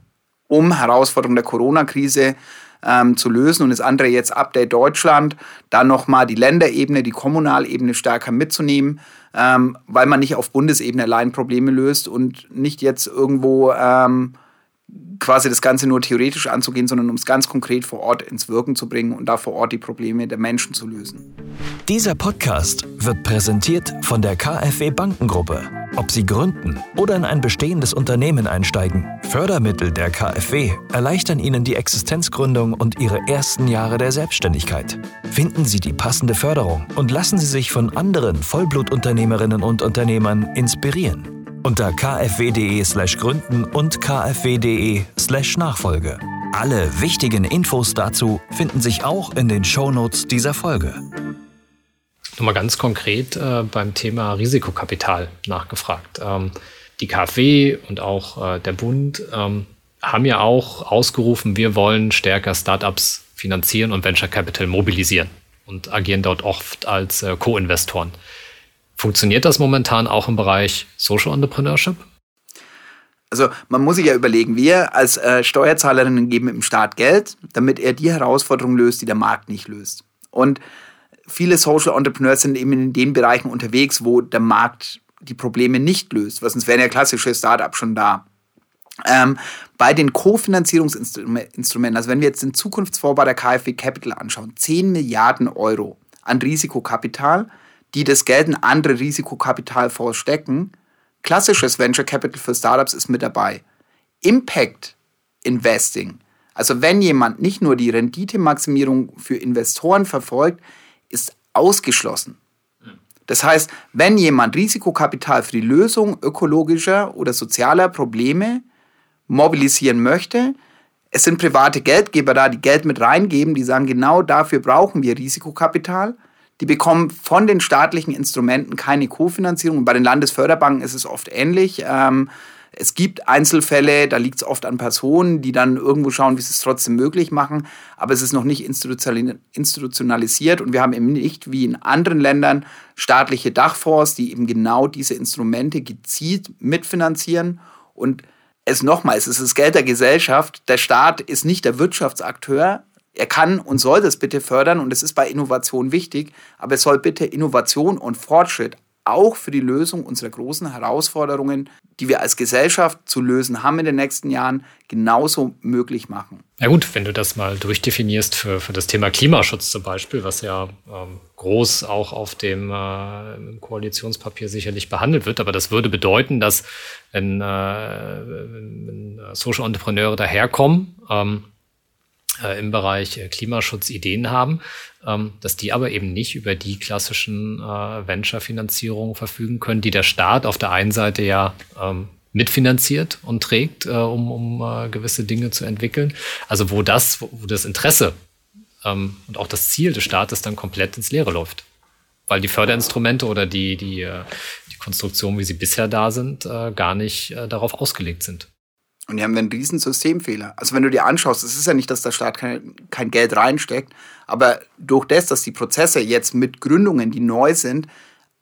um Herausforderungen der Corona-Krise ähm, zu lösen. Und das andere jetzt Update Deutschland, dann nochmal die Länderebene, die Kommunalebene stärker mitzunehmen ähm, weil man nicht auf Bundesebene allein Probleme löst und nicht jetzt irgendwo ähm, quasi das Ganze nur theoretisch anzugehen, sondern um es ganz konkret vor Ort ins Wirken zu bringen und da vor Ort die Probleme der Menschen zu lösen. Dieser Podcast wird präsentiert von der KfW Bankengruppe. Ob Sie gründen oder in ein bestehendes Unternehmen einsteigen, Fördermittel der KfW erleichtern Ihnen die Existenzgründung und Ihre ersten Jahre der Selbstständigkeit. Finden Sie die passende Förderung und lassen Sie sich von anderen Vollblutunternehmerinnen und Unternehmern inspirieren. Unter kfw.de/slash gründen und kfw.de/slash Nachfolge. Alle wichtigen Infos dazu finden sich auch in den Shownotes dieser Folge. Nochmal ganz konkret äh, beim Thema Risikokapital nachgefragt. Ähm, die KfW und auch äh, der Bund ähm, haben ja auch ausgerufen, wir wollen stärker Startups finanzieren und Venture Capital mobilisieren und agieren dort oft als äh, Co-Investoren. Funktioniert das momentan auch im Bereich Social Entrepreneurship? Also man muss sich ja überlegen, wir als äh, Steuerzahlerinnen geben dem Staat Geld, damit er die Herausforderungen löst, die der Markt nicht löst. Und viele Social Entrepreneurs sind eben in den Bereichen unterwegs, wo der Markt die Probleme nicht löst, weil sonst wären ja klassische Startups schon da. Ähm, bei den Kofinanzierungsinstrumenten, also wenn wir jetzt den Zukunftsvorbau der KfW Capital anschauen, 10 Milliarden Euro an Risikokapital, die das Geld in andere Risikokapitalfonds stecken. Klassisches Venture Capital für Startups ist mit dabei. Impact Investing, also wenn jemand nicht nur die Renditemaximierung für Investoren verfolgt, ist ausgeschlossen. Das heißt, wenn jemand Risikokapital für die Lösung ökologischer oder sozialer Probleme mobilisieren möchte, es sind private Geldgeber da, die Geld mit reingeben, die sagen, genau dafür brauchen wir Risikokapital. Die bekommen von den staatlichen Instrumenten keine Kofinanzierung. Bei den Landesförderbanken ist es oft ähnlich. Ähm, es gibt Einzelfälle, da liegt es oft an Personen, die dann irgendwo schauen, wie sie es trotzdem möglich machen, aber es ist noch nicht institutionalisiert. Und wir haben eben nicht wie in anderen Ländern staatliche Dachfonds, die eben genau diese Instrumente gezielt mitfinanzieren. Und es nochmal, es ist das Geld der Gesellschaft, der Staat ist nicht der Wirtschaftsakteur, er kann und soll das bitte fördern und es ist bei Innovation wichtig, aber es soll bitte Innovation und Fortschritt auch für die Lösung unserer großen Herausforderungen, die wir als Gesellschaft zu lösen haben in den nächsten Jahren, genauso möglich machen. Ja gut, wenn du das mal durchdefinierst für, für das Thema Klimaschutz zum Beispiel, was ja ähm, groß auch auf dem äh, Koalitionspapier sicherlich behandelt wird, aber das würde bedeuten, dass wenn, äh, wenn Social Entrepreneure daherkommen, ähm, äh, im Bereich äh, Klimaschutz Ideen haben, ähm, dass die aber eben nicht über die klassischen äh, Venture-Finanzierungen verfügen können, die der Staat auf der einen Seite ja ähm, mitfinanziert und trägt, äh, um, um äh, gewisse Dinge zu entwickeln. Also wo das, wo das Interesse ähm, und auch das Ziel des Staates dann komplett ins Leere läuft. Weil die Förderinstrumente oder die, die, äh, die Konstruktionen, wie sie bisher da sind, gar nicht darauf ausgelegt sind. Und hier haben wir einen riesen Systemfehler. Also wenn du dir anschaust, es ist ja nicht, dass der Staat kein, kein Geld reinsteckt, aber durch das, dass die Prozesse jetzt mit Gründungen, die neu sind,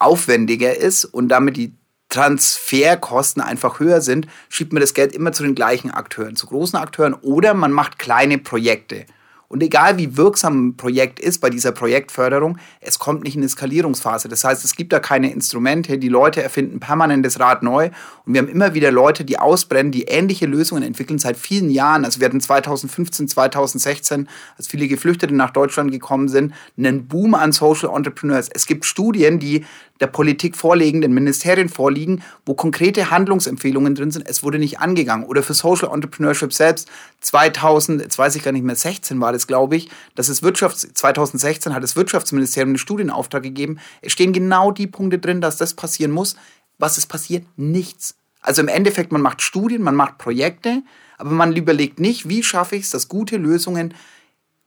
aufwendiger ist und damit die Transferkosten einfach höher sind, schiebt man das Geld immer zu den gleichen Akteuren, zu großen Akteuren oder man macht kleine Projekte. Und egal wie wirksam ein Projekt ist bei dieser Projektförderung, es kommt nicht in eine Skalierungsphase. Das heißt, es gibt da keine Instrumente, die Leute erfinden permanent das Rad neu. Und wir haben immer wieder Leute, die ausbrennen, die ähnliche Lösungen entwickeln seit vielen Jahren. Also wir hatten 2015, 2016, als viele Geflüchtete nach Deutschland gekommen sind, einen Boom an Social Entrepreneurs. Es gibt Studien, die der Politik vorlegen, den Ministerien vorliegen, wo konkrete Handlungsempfehlungen drin sind. Es wurde nicht angegangen. Oder für Social Entrepreneurship selbst 2000, jetzt weiß ich gar nicht mehr, 16 war das, glaube ich, dass es Wirtschafts 2016 hat das Wirtschaftsministerium einen Studienauftrag gegeben. Es stehen genau die Punkte drin, dass das passieren muss. Was ist passiert? Nichts. Also im Endeffekt, man macht Studien, man macht Projekte, aber man überlegt nicht, wie schaffe ich es, dass gute Lösungen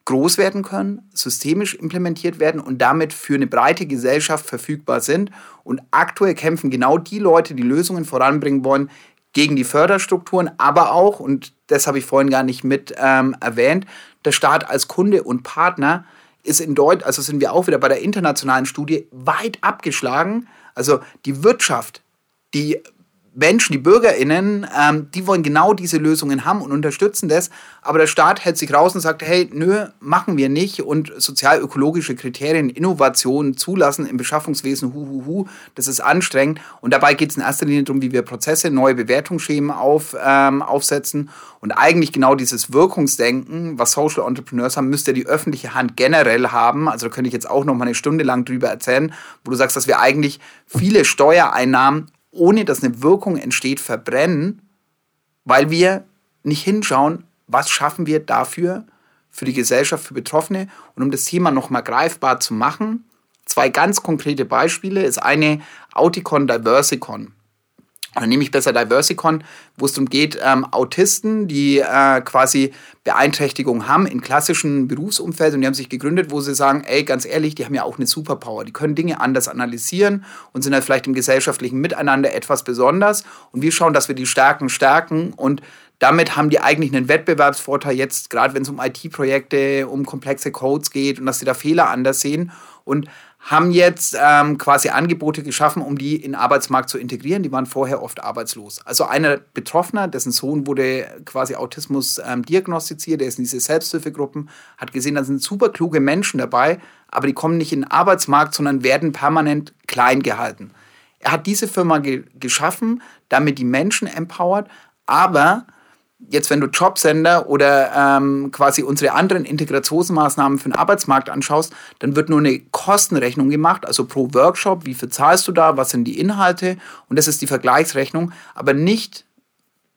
groß werden können, systemisch implementiert werden und damit für eine breite Gesellschaft verfügbar sind. Und aktuell kämpfen genau die Leute, die Lösungen voranbringen wollen, gegen die Förderstrukturen, aber auch, und das habe ich vorhin gar nicht mit ähm, erwähnt, der Staat als Kunde und Partner ist in Deutschland, also sind wir auch wieder bei der internationalen Studie, weit abgeschlagen. Also die Wirtschaft, die Menschen, die BürgerInnen, ähm, die wollen genau diese Lösungen haben und unterstützen das. Aber der Staat hält sich raus und sagt, hey, nö, machen wir nicht. Und sozial-ökologische Kriterien, Innovationen zulassen im Beschaffungswesen, hu, hu, hu, das ist anstrengend. Und dabei geht es in erster Linie darum, wie wir Prozesse, neue Bewertungsschemen auf, ähm, aufsetzen. Und eigentlich genau dieses Wirkungsdenken, was Social Entrepreneurs haben, müsste die öffentliche Hand generell haben. Also da könnte ich jetzt auch noch mal eine Stunde lang drüber erzählen, wo du sagst, dass wir eigentlich viele Steuereinnahmen ohne dass eine Wirkung entsteht, verbrennen, weil wir nicht hinschauen, was schaffen wir dafür für die Gesellschaft, für Betroffene. Und um das Thema nochmal greifbar zu machen, zwei ganz konkrete Beispiele ist eine Auticon Diversicon. Oder nehme ich besser Diversicon, wo es darum geht, ähm, Autisten, die äh, quasi Beeinträchtigungen haben in klassischen Berufsumfeld und die haben sich gegründet, wo sie sagen, ey, ganz ehrlich, die haben ja auch eine Superpower. Die können Dinge anders analysieren und sind halt vielleicht im gesellschaftlichen Miteinander etwas besonders. Und wir schauen, dass wir die Stärken stärken und damit haben die eigentlich einen Wettbewerbsvorteil jetzt, gerade wenn es um IT-Projekte, um komplexe Codes geht und dass sie da Fehler anders sehen. Und haben jetzt ähm, quasi Angebote geschaffen, um die in den Arbeitsmarkt zu integrieren. Die waren vorher oft arbeitslos. Also einer Betroffener, dessen Sohn wurde quasi Autismus ähm, diagnostiziert, der ist in diese Selbsthilfegruppen, hat gesehen, da sind super kluge Menschen dabei, aber die kommen nicht in den Arbeitsmarkt, sondern werden permanent klein gehalten. Er hat diese Firma ge geschaffen, damit die Menschen empowert, aber jetzt, wenn du Jobsender oder ähm, quasi unsere anderen Integrationsmaßnahmen für den Arbeitsmarkt anschaust, dann wird nur eine Kostenrechnung gemacht, also pro Workshop, wie viel zahlst du da, was sind die Inhalte und das ist die Vergleichsrechnung, aber nicht,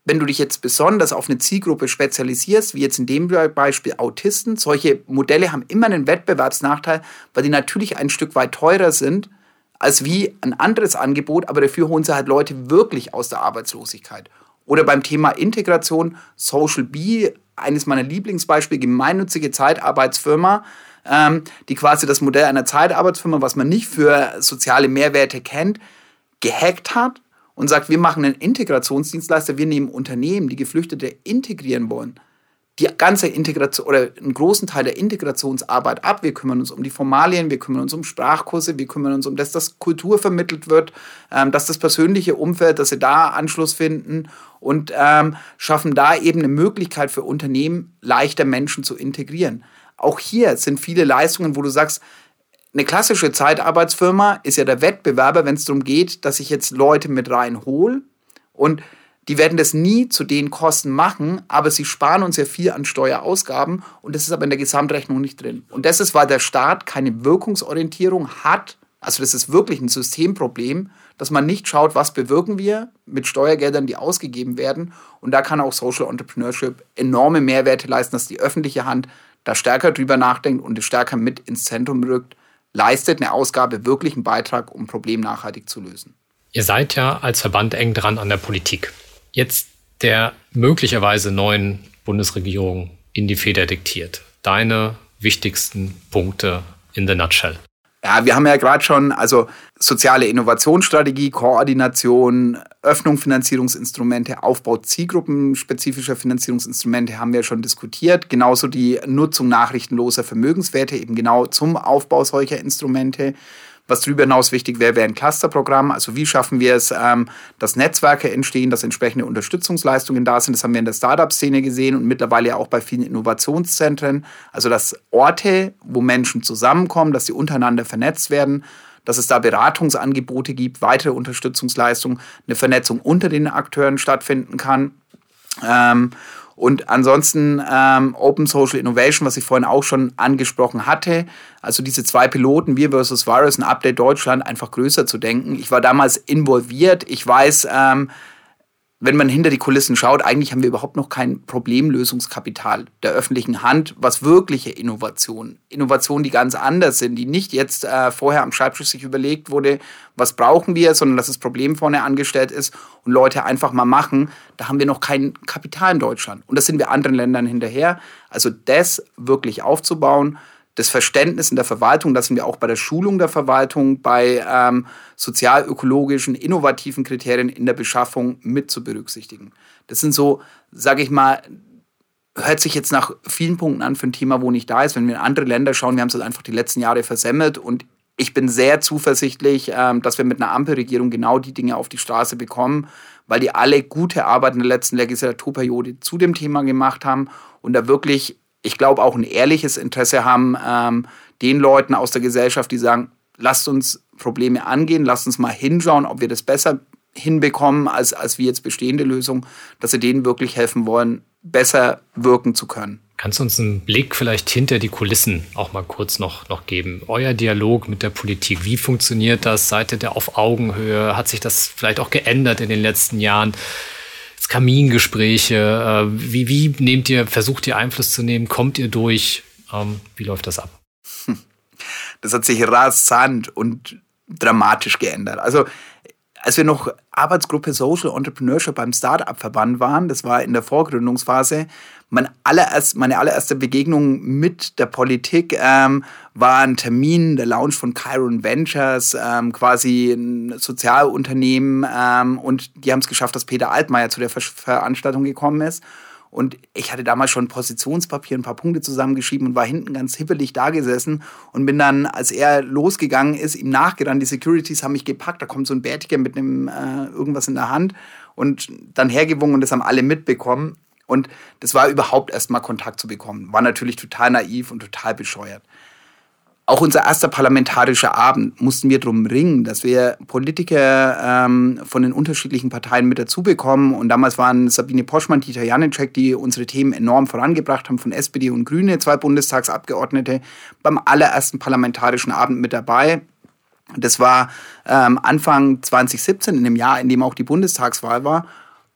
wenn du dich jetzt besonders auf eine Zielgruppe spezialisierst, wie jetzt in dem Beispiel Autisten. Solche Modelle haben immer einen Wettbewerbsnachteil, weil die natürlich ein Stück weit teurer sind als wie ein anderes Angebot, aber dafür holen sie halt Leute wirklich aus der Arbeitslosigkeit. Oder beim Thema Integration, Social Bee, eines meiner Lieblingsbeispiele, gemeinnützige Zeitarbeitsfirma, ähm, die quasi das Modell einer Zeitarbeitsfirma, was man nicht für soziale Mehrwerte kennt, gehackt hat und sagt, wir machen einen Integrationsdienstleister, wir nehmen Unternehmen, die Geflüchtete integrieren wollen die ganze Integration oder einen großen Teil der Integrationsarbeit ab. Wir kümmern uns um die Formalien, wir kümmern uns um Sprachkurse, wir kümmern uns um, dass das Kultur vermittelt wird, ähm, dass das persönliche Umfeld, dass sie da Anschluss finden und ähm, schaffen da eben eine Möglichkeit für Unternehmen, leichter Menschen zu integrieren. Auch hier sind viele Leistungen, wo du sagst, eine klassische Zeitarbeitsfirma ist ja der Wettbewerber, wenn es darum geht, dass ich jetzt Leute mit reinhole und die werden das nie zu den Kosten machen, aber sie sparen uns ja viel an Steuerausgaben und das ist aber in der Gesamtrechnung nicht drin. Und das ist, weil der Staat keine Wirkungsorientierung hat. Also das ist wirklich ein Systemproblem, dass man nicht schaut, was bewirken wir mit Steuergeldern, die ausgegeben werden. Und da kann auch Social Entrepreneurship enorme Mehrwerte leisten, dass die öffentliche Hand da stärker drüber nachdenkt und es stärker mit ins Zentrum rückt, leistet eine Ausgabe wirklich einen Beitrag, um ein Problem nachhaltig zu lösen. Ihr seid ja als Verband eng dran an der Politik jetzt der möglicherweise neuen Bundesregierung in die Feder diktiert? Deine wichtigsten Punkte in the nutshell. Ja, wir haben ja gerade schon, also soziale Innovationsstrategie, Koordination, Öffnung Finanzierungsinstrumente, Aufbau zielgruppenspezifischer Finanzierungsinstrumente haben wir schon diskutiert. Genauso die Nutzung nachrichtenloser Vermögenswerte, eben genau zum Aufbau solcher Instrumente. Was darüber hinaus wichtig wäre, wäre ein Clusterprogramm. Also wie schaffen wir es, ähm, dass Netzwerke entstehen, dass entsprechende Unterstützungsleistungen da sind. Das haben wir in der Startup-Szene gesehen und mittlerweile ja auch bei vielen Innovationszentren. Also dass Orte, wo Menschen zusammenkommen, dass sie untereinander vernetzt werden dass es da Beratungsangebote gibt, weitere Unterstützungsleistungen, eine Vernetzung unter den Akteuren stattfinden kann. Ähm, und ansonsten ähm, Open Social Innovation, was ich vorhin auch schon angesprochen hatte. Also diese zwei Piloten, wir versus Virus, ein Update Deutschland, einfach größer zu denken. Ich war damals involviert. Ich weiß, ähm, wenn man hinter die Kulissen schaut, eigentlich haben wir überhaupt noch kein Problemlösungskapital der öffentlichen Hand, was wirkliche Innovationen, Innovationen, die ganz anders sind, die nicht jetzt äh, vorher am Schreibtisch sich überlegt wurde, was brauchen wir, sondern dass das Problem vorne angestellt ist und Leute einfach mal machen, da haben wir noch kein Kapital in Deutschland. Und das sind wir anderen Ländern hinterher. Also das wirklich aufzubauen, das Verständnis in der Verwaltung, das sind wir auch bei der Schulung der Verwaltung, bei ähm, sozialökologischen, innovativen Kriterien in der Beschaffung mit zu berücksichtigen. Das sind so, sage ich mal, hört sich jetzt nach vielen Punkten an für ein Thema, wo nicht da ist. Wenn wir in andere Länder schauen, wir haben es halt einfach die letzten Jahre versemmelt und ich bin sehr zuversichtlich, ähm, dass wir mit einer Ampelregierung genau die Dinge auf die Straße bekommen, weil die alle gute Arbeit in der letzten Legislaturperiode zu dem Thema gemacht haben und da wirklich ich glaube, auch ein ehrliches Interesse haben, ähm, den Leuten aus der Gesellschaft, die sagen, lasst uns Probleme angehen, lasst uns mal hinschauen, ob wir das besser hinbekommen als, als wie jetzt bestehende Lösungen, dass sie denen wirklich helfen wollen, besser wirken zu können. Kannst du uns einen Blick vielleicht hinter die Kulissen auch mal kurz noch, noch geben? Euer Dialog mit der Politik, wie funktioniert das? Seid ihr da auf Augenhöhe? Hat sich das vielleicht auch geändert in den letzten Jahren? Kamingespräche? Äh, wie, wie nehmt ihr, versucht ihr Einfluss zu nehmen? Kommt ihr durch? Ähm, wie läuft das ab? Das hat sich rasant und dramatisch geändert. Also als wir noch Arbeitsgruppe Social Entrepreneurship beim Startup-Verband waren, das war in der Vorgründungsphase, mein allererst, meine allererste Begegnung mit der Politik ähm, war ein Termin, der Launch von Chiron Ventures, ähm, quasi ein Sozialunternehmen. Ähm, und die haben es geschafft, dass Peter Altmaier zu der Ver Veranstaltung gekommen ist. Und ich hatte damals schon Positionspapier, ein paar Punkte zusammengeschrieben und war hinten ganz hippelig da gesessen und bin dann, als er losgegangen ist, ihm nachgerannt. Die Securities haben mich gepackt, da kommt so ein Bärtiger mit einem äh, irgendwas in der Hand und dann hergewungen und das haben alle mitbekommen. Und das war überhaupt erstmal Kontakt zu bekommen. War natürlich total naiv und total bescheuert. Auch unser erster parlamentarischer Abend mussten wir darum ringen, dass wir Politiker ähm, von den unterschiedlichen Parteien mit dazu bekommen. Und damals waren Sabine Poschmann, Dieter Janicek, die unsere Themen enorm vorangebracht haben, von SPD und Grüne, zwei Bundestagsabgeordnete, beim allerersten parlamentarischen Abend mit dabei. Das war ähm, Anfang 2017, in dem Jahr, in dem auch die Bundestagswahl war.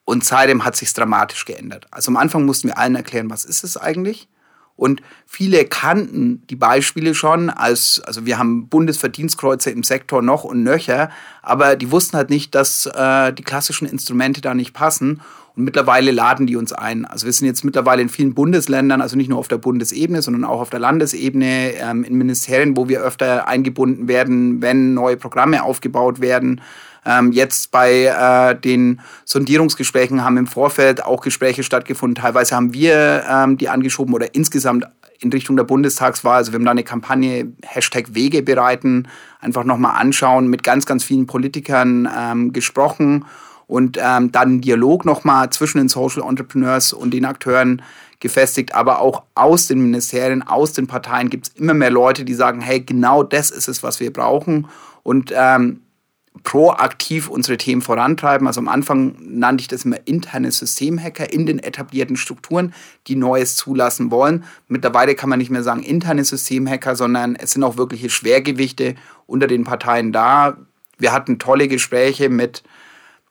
Und seitdem hat sich dramatisch geändert. Also am Anfang mussten wir allen erklären, was ist es eigentlich? Und viele kannten die Beispiele schon als, also wir haben Bundesverdienstkreuze im Sektor noch und nöcher, aber die wussten halt nicht, dass äh, die klassischen Instrumente da nicht passen. Und mittlerweile laden die uns ein. Also wir sind jetzt mittlerweile in vielen Bundesländern, also nicht nur auf der Bundesebene, sondern auch auf der Landesebene, ähm, in Ministerien, wo wir öfter eingebunden werden, wenn neue Programme aufgebaut werden. Ähm, jetzt bei äh, den Sondierungsgesprächen haben im Vorfeld auch Gespräche stattgefunden. Teilweise haben wir ähm, die angeschoben oder insgesamt in Richtung der Bundestagswahl. Also wir haben da eine Kampagne Hashtag Wege bereiten, einfach nochmal anschauen, mit ganz, ganz vielen Politikern ähm, gesprochen und ähm, dann einen Dialog nochmal zwischen den Social Entrepreneurs und den Akteuren gefestigt, aber auch aus den Ministerien, aus den Parteien gibt es immer mehr Leute, die sagen, hey, genau das ist es, was wir brauchen. Und ähm, proaktiv unsere Themen vorantreiben. Also am Anfang nannte ich das immer interne Systemhacker in den etablierten Strukturen, die Neues zulassen wollen. Mittlerweile kann man nicht mehr sagen interne Systemhacker, sondern es sind auch wirkliche Schwergewichte unter den Parteien da. Wir hatten tolle Gespräche mit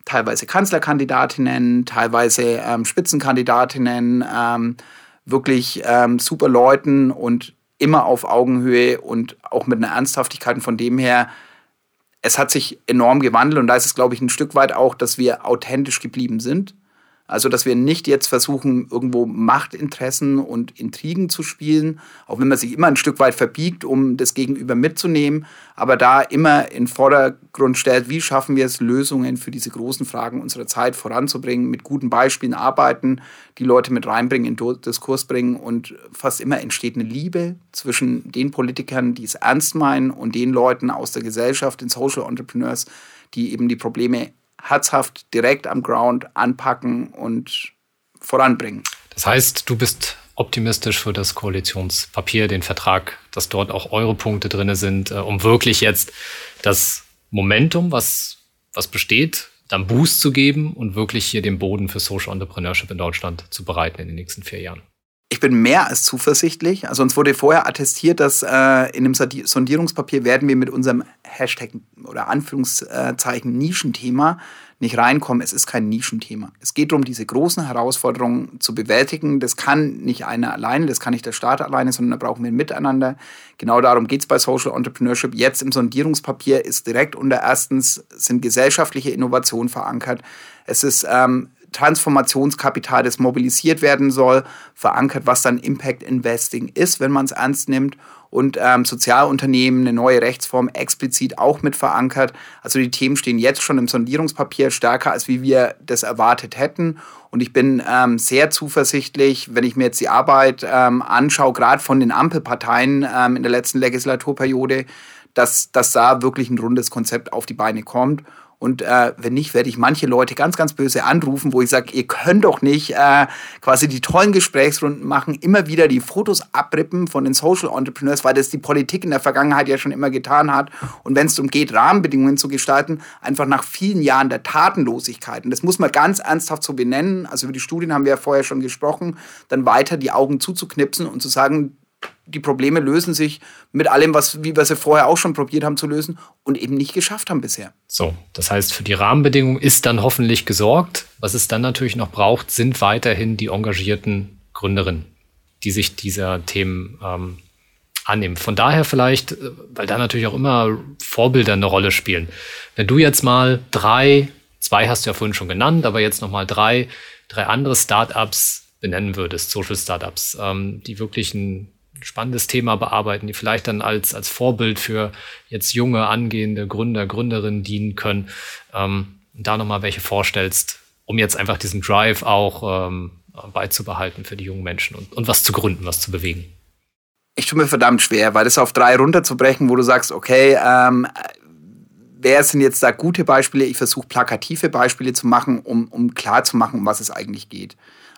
teilweise Kanzlerkandidatinnen, teilweise ähm, Spitzenkandidatinnen, ähm, wirklich ähm, super Leuten und immer auf Augenhöhe und auch mit einer Ernsthaftigkeit. Von dem her es hat sich enorm gewandelt und da ist es, glaube ich, ein Stück weit auch, dass wir authentisch geblieben sind. Also, dass wir nicht jetzt versuchen, irgendwo Machtinteressen und Intrigen zu spielen, auch wenn man sich immer ein Stück weit verbiegt, um das Gegenüber mitzunehmen, aber da immer in Vordergrund stellt, wie schaffen wir es, Lösungen für diese großen Fragen unserer Zeit voranzubringen, mit guten Beispielen arbeiten, die Leute mit reinbringen, in den Diskurs bringen und fast immer entsteht eine Liebe zwischen den Politikern, die es ernst meinen und den Leuten aus der Gesellschaft, den Social Entrepreneurs, die eben die Probleme herzhaft direkt am Ground anpacken und voranbringen. Das heißt, du bist optimistisch für das Koalitionspapier, den Vertrag, dass dort auch eure Punkte drin sind, äh, um wirklich jetzt das Momentum, was, was besteht, dann Boost zu geben und wirklich hier den Boden für Social Entrepreneurship in Deutschland zu bereiten in den nächsten vier Jahren. Ich bin mehr als zuversichtlich. Also uns wurde vorher attestiert, dass äh, in dem Sondierungspapier werden wir mit unserem Hashtag oder Anführungszeichen Nischenthema nicht reinkommen. Es ist kein Nischenthema. Es geht darum, diese großen Herausforderungen zu bewältigen. Das kann nicht einer alleine, das kann nicht der Staat alleine, sondern da brauchen wir ein Miteinander. Genau darum geht es bei Social Entrepreneurship. Jetzt im Sondierungspapier ist direkt unter erstens sind gesellschaftliche Innovationen verankert. Es ist ähm, Transformationskapital, das mobilisiert werden soll, verankert, was dann Impact Investing ist, wenn man es ernst nimmt. Und ähm, Sozialunternehmen, eine neue Rechtsform explizit auch mit verankert. Also die Themen stehen jetzt schon im Sondierungspapier stärker, als wie wir das erwartet hätten. Und ich bin ähm, sehr zuversichtlich, wenn ich mir jetzt die Arbeit ähm, anschaue, gerade von den Ampelparteien ähm, in der letzten Legislaturperiode, dass, dass da wirklich ein rundes Konzept auf die Beine kommt. Und äh, wenn nicht, werde ich manche Leute ganz, ganz böse anrufen, wo ich sage, ihr könnt doch nicht äh, quasi die tollen Gesprächsrunden machen, immer wieder die Fotos abrippen von den Social Entrepreneurs, weil das die Politik in der Vergangenheit ja schon immer getan hat. Und wenn es darum geht, Rahmenbedingungen zu gestalten, einfach nach vielen Jahren der Tatenlosigkeit, und das muss man ganz ernsthaft so benennen, also über die Studien haben wir ja vorher schon gesprochen, dann weiter die Augen zuzuknipsen und zu sagen, die Probleme lösen sich mit allem, was, wie wir sie vorher auch schon probiert haben zu lösen und eben nicht geschafft haben bisher. So, das heißt, für die Rahmenbedingungen ist dann hoffentlich gesorgt. Was es dann natürlich noch braucht, sind weiterhin die engagierten Gründerinnen, die sich dieser Themen ähm, annehmen. Von daher vielleicht, äh, weil da natürlich auch immer Vorbilder eine Rolle spielen. Wenn du jetzt mal drei, zwei hast du ja vorhin schon genannt, aber jetzt noch mal drei, drei andere Startups benennen würdest, Social Startups, ähm, die wirklich ein spannendes Thema bearbeiten, die vielleicht dann als, als Vorbild für jetzt junge, angehende Gründer, Gründerinnen dienen können. Ähm, da nochmal welche vorstellst, um jetzt einfach diesen Drive auch ähm, beizubehalten für die jungen Menschen und, und was zu gründen, was zu bewegen. Ich tue mir verdammt schwer, weil das auf drei runterzubrechen, wo du sagst, okay, ähm, wer sind jetzt da gute Beispiele? Ich versuche plakative Beispiele zu machen, um, um klar zu machen, um was es eigentlich geht.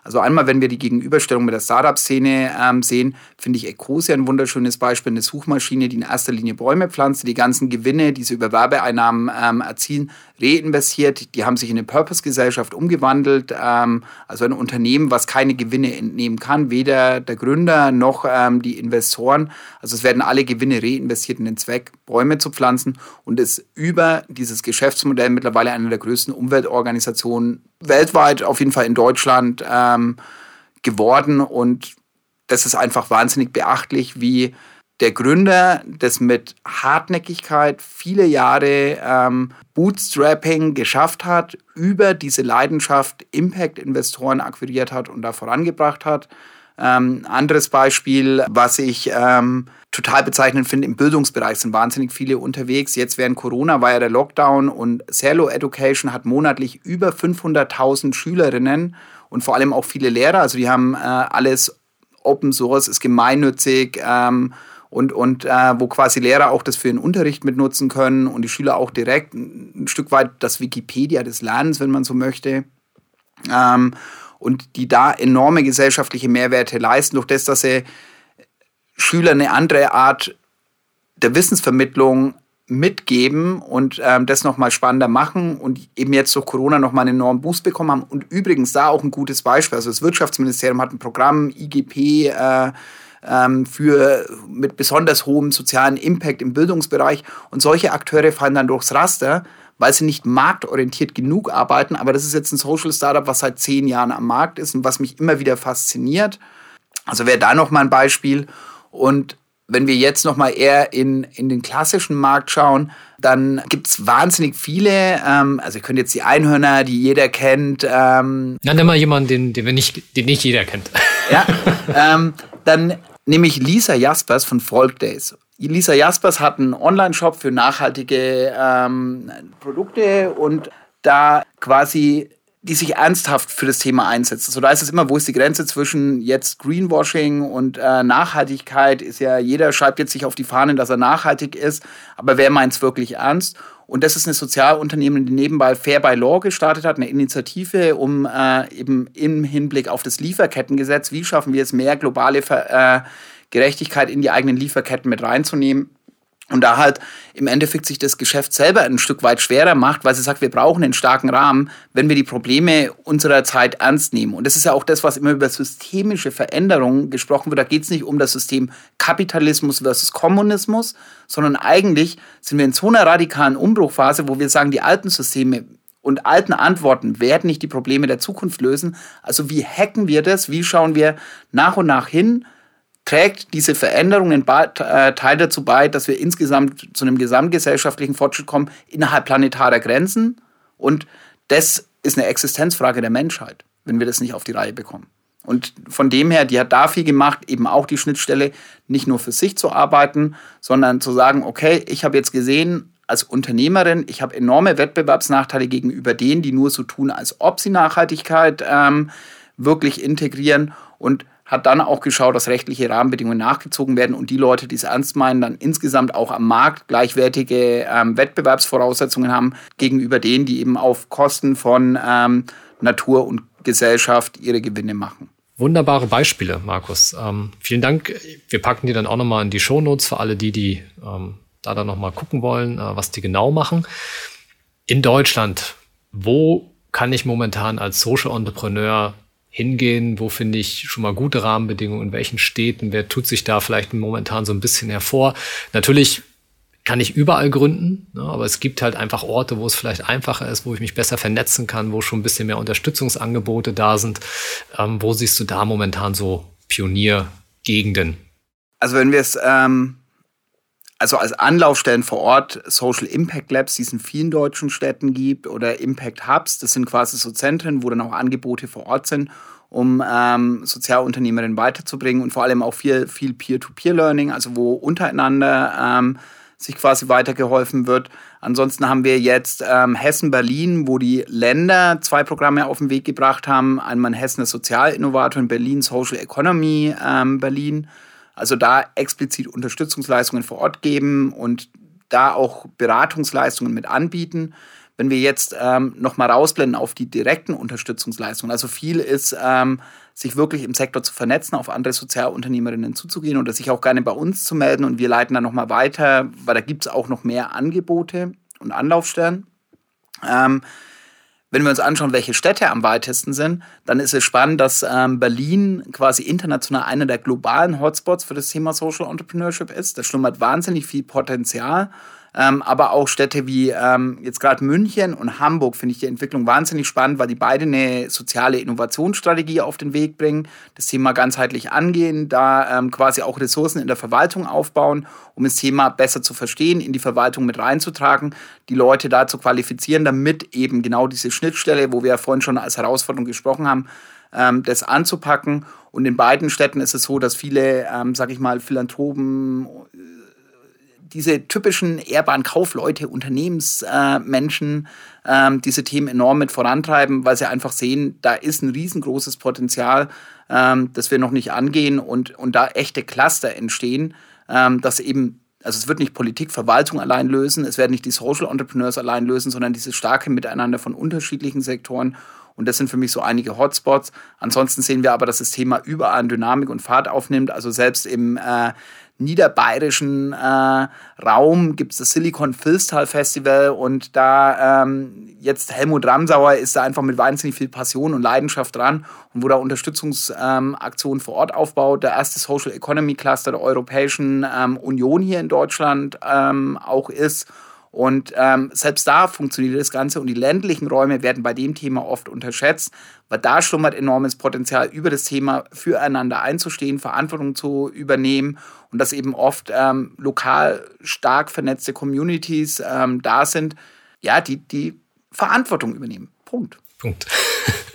Also einmal, wenn wir die Gegenüberstellung mit der Startup-Szene ähm, sehen, finde ich Ecosia ein wunderschönes Beispiel, eine Suchmaschine, die in erster Linie Bäume pflanzt, die ganzen Gewinne, die sie über Werbeeinnahmen ähm, erzielen, reinvestiert. Die haben sich in eine Purpose-Gesellschaft umgewandelt, ähm, also ein Unternehmen, was keine Gewinne entnehmen kann, weder der Gründer noch ähm, die Investoren. Also es werden alle Gewinne reinvestiert in den Zweck, Bäume zu pflanzen und ist über dieses Geschäftsmodell mittlerweile eine der größten Umweltorganisationen weltweit, auf jeden Fall in Deutschland ähm, geworden. Und das ist einfach wahnsinnig beachtlich, wie der Gründer das mit Hartnäckigkeit viele Jahre ähm, Bootstrapping geschafft hat, über diese Leidenschaft Impact-Investoren akquiriert hat und da vorangebracht hat. Ähm, anderes Beispiel, was ich ähm, total bezeichnend finde, im Bildungsbereich sind wahnsinnig viele unterwegs. Jetzt während Corona war ja der Lockdown und Cello Education hat monatlich über 500.000 Schülerinnen und vor allem auch viele Lehrer. Also die haben äh, alles Open Source, ist gemeinnützig. Ähm, und, und äh, wo quasi Lehrer auch das für den Unterricht mitnutzen können und die Schüler auch direkt ein Stück weit das Wikipedia des Lernens, wenn man so möchte. Ähm, und die da enorme gesellschaftliche Mehrwerte leisten, durch das, dass sie Schüler eine andere Art der Wissensvermittlung mitgeben und ähm, das nochmal spannender machen und eben jetzt durch Corona nochmal einen enormen Boost bekommen haben. Und übrigens da auch ein gutes Beispiel. Also das Wirtschaftsministerium hat ein Programm, IGP, äh, ähm, für mit besonders hohem sozialen Impact im Bildungsbereich. Und solche Akteure fallen dann durchs Raster, weil sie nicht marktorientiert genug arbeiten. Aber das ist jetzt ein Social Startup, was seit zehn Jahren am Markt ist und was mich immer wieder fasziniert. Also wäre da nochmal ein Beispiel. Und wenn wir jetzt nochmal eher in, in den klassischen Markt schauen, dann gibt es wahnsinnig viele. Ähm, also ihr könnt jetzt die Einhörner, die jeder kennt. Ähm, Dann nimm mal jemanden, den, den, wir nicht, den nicht jeder kennt. Ja, ähm, dann nehme ich Lisa Jaspers von Folk Days. Lisa Jaspers hat einen Online-Shop für nachhaltige ähm, Produkte und da quasi die sich ernsthaft für das Thema einsetzt. So da ist es immer, wo ist die Grenze zwischen jetzt Greenwashing und äh, Nachhaltigkeit? Ist ja jeder schreibt jetzt sich auf die Fahnen, dass er nachhaltig ist, aber wer meint es wirklich ernst? Und das ist eine Sozialunternehmen, die nebenbei Fair by Law gestartet hat, eine Initiative, um äh, eben im Hinblick auf das Lieferkettengesetz, wie schaffen wir es, mehr globale Ver äh, Gerechtigkeit in die eigenen Lieferketten mit reinzunehmen und da halt im Endeffekt sich das Geschäft selber ein Stück weit schwerer macht, weil sie sagt, wir brauchen einen starken Rahmen, wenn wir die Probleme unserer Zeit ernst nehmen. Und das ist ja auch das, was immer über systemische Veränderungen gesprochen wird. Da geht es nicht um das System Kapitalismus versus Kommunismus, sondern eigentlich sind wir in so einer radikalen Umbruchphase, wo wir sagen, die alten Systeme und alten Antworten werden nicht die Probleme der Zukunft lösen. Also wie hacken wir das? Wie schauen wir nach und nach hin? Trägt diese Veränderung einen äh, Teil dazu bei, dass wir insgesamt zu einem gesamtgesellschaftlichen Fortschritt kommen innerhalb planetarer Grenzen. Und das ist eine Existenzfrage der Menschheit, wenn wir das nicht auf die Reihe bekommen. Und von dem her, die hat da viel gemacht, eben auch die Schnittstelle, nicht nur für sich zu arbeiten, sondern zu sagen, okay, ich habe jetzt gesehen, als Unternehmerin, ich habe enorme Wettbewerbsnachteile gegenüber denen, die nur so tun, als ob sie Nachhaltigkeit ähm, wirklich integrieren und hat dann auch geschaut, dass rechtliche Rahmenbedingungen nachgezogen werden und die Leute, die es ernst meinen, dann insgesamt auch am Markt gleichwertige ähm, Wettbewerbsvoraussetzungen haben gegenüber denen, die eben auf Kosten von ähm, Natur und Gesellschaft ihre Gewinne machen. Wunderbare Beispiele, Markus. Ähm, vielen Dank. Wir packen die dann auch nochmal in die Shownotes für alle die, die ähm, da dann nochmal gucken wollen, äh, was die genau machen. In Deutschland, wo kann ich momentan als Social Entrepreneur hingehen? Wo finde ich schon mal gute Rahmenbedingungen? In welchen Städten? Wer tut sich da vielleicht momentan so ein bisschen hervor? Natürlich kann ich überall gründen, ne, aber es gibt halt einfach Orte, wo es vielleicht einfacher ist, wo ich mich besser vernetzen kann, wo schon ein bisschen mehr Unterstützungsangebote da sind. Ähm, wo siehst du da momentan so Pioniergegenden? Also wenn wir es ähm, also als Anlaufstellen vor Ort Social Impact Labs, die es in vielen deutschen Städten gibt, oder Impact Hubs, das sind quasi so Zentren, wo dann auch Angebote vor Ort sind, um ähm, Sozialunternehmerinnen weiterzubringen und vor allem auch viel, viel Peer-to-Peer-Learning, also wo untereinander ähm, sich quasi weitergeholfen wird. Ansonsten haben wir jetzt ähm, Hessen-Berlin, wo die Länder zwei Programme auf den Weg gebracht haben. Einmal Hessen, der Sozialinnovator in Berlin, Social Economy ähm, Berlin also da explizit Unterstützungsleistungen vor Ort geben und da auch Beratungsleistungen mit anbieten. Wenn wir jetzt ähm, nochmal rausblenden auf die direkten Unterstützungsleistungen, also viel ist, ähm, sich wirklich im Sektor zu vernetzen, auf andere Sozialunternehmerinnen zuzugehen oder sich auch gerne bei uns zu melden und wir leiten dann nochmal weiter, weil da gibt es auch noch mehr Angebote und Anlaufstellen. Ähm, wenn wir uns anschauen, welche Städte am weitesten sind, dann ist es spannend, dass ähm, Berlin quasi international einer der globalen Hotspots für das Thema Social Entrepreneurship ist. Da schlummert wahnsinnig viel Potenzial. Ähm, aber auch Städte wie ähm, jetzt gerade München und Hamburg finde ich die Entwicklung wahnsinnig spannend, weil die beide eine soziale Innovationsstrategie auf den Weg bringen, das Thema ganzheitlich angehen, da ähm, quasi auch Ressourcen in der Verwaltung aufbauen, um das Thema besser zu verstehen, in die Verwaltung mit reinzutragen, die Leute da zu qualifizieren, damit eben genau diese Schnittstelle, wo wir ja vorhin schon als Herausforderung gesprochen haben, ähm, das anzupacken. Und in beiden Städten ist es so, dass viele, ähm, sag ich mal, Philanthropen, diese typischen ehrbaren Kaufleute, Unternehmensmenschen äh, äh, diese Themen enorm mit vorantreiben, weil sie einfach sehen, da ist ein riesengroßes Potenzial, äh, das wir noch nicht angehen und, und da echte Cluster entstehen, ähm, dass eben also es wird nicht Politik, Verwaltung allein lösen, es werden nicht die Social Entrepreneurs allein lösen, sondern dieses starke Miteinander von unterschiedlichen Sektoren. Und das sind für mich so einige Hotspots. Ansonsten sehen wir aber, dass das Thema überall Dynamik und Fahrt aufnimmt. Also selbst im äh, niederbayerischen äh, Raum gibt es das Silicon Filstal Festival und da ähm, jetzt Helmut Ramsauer ist da einfach mit wahnsinnig viel Passion und Leidenschaft dran und wo da Unterstützungsaktionen ähm, vor Ort aufbaut. Der erste Social Economy Cluster der Europäischen ähm, Union hier in Deutschland ähm, auch ist Und ähm, selbst da funktioniert das Ganze und die ländlichen Räume werden bei dem Thema oft unterschätzt, weil da schlummert enormes Potenzial, über das Thema füreinander einzustehen, Verantwortung zu übernehmen und dass eben oft ähm, lokal stark vernetzte Communities ähm, da sind, ja, die die Verantwortung übernehmen. Punkt. Punkt.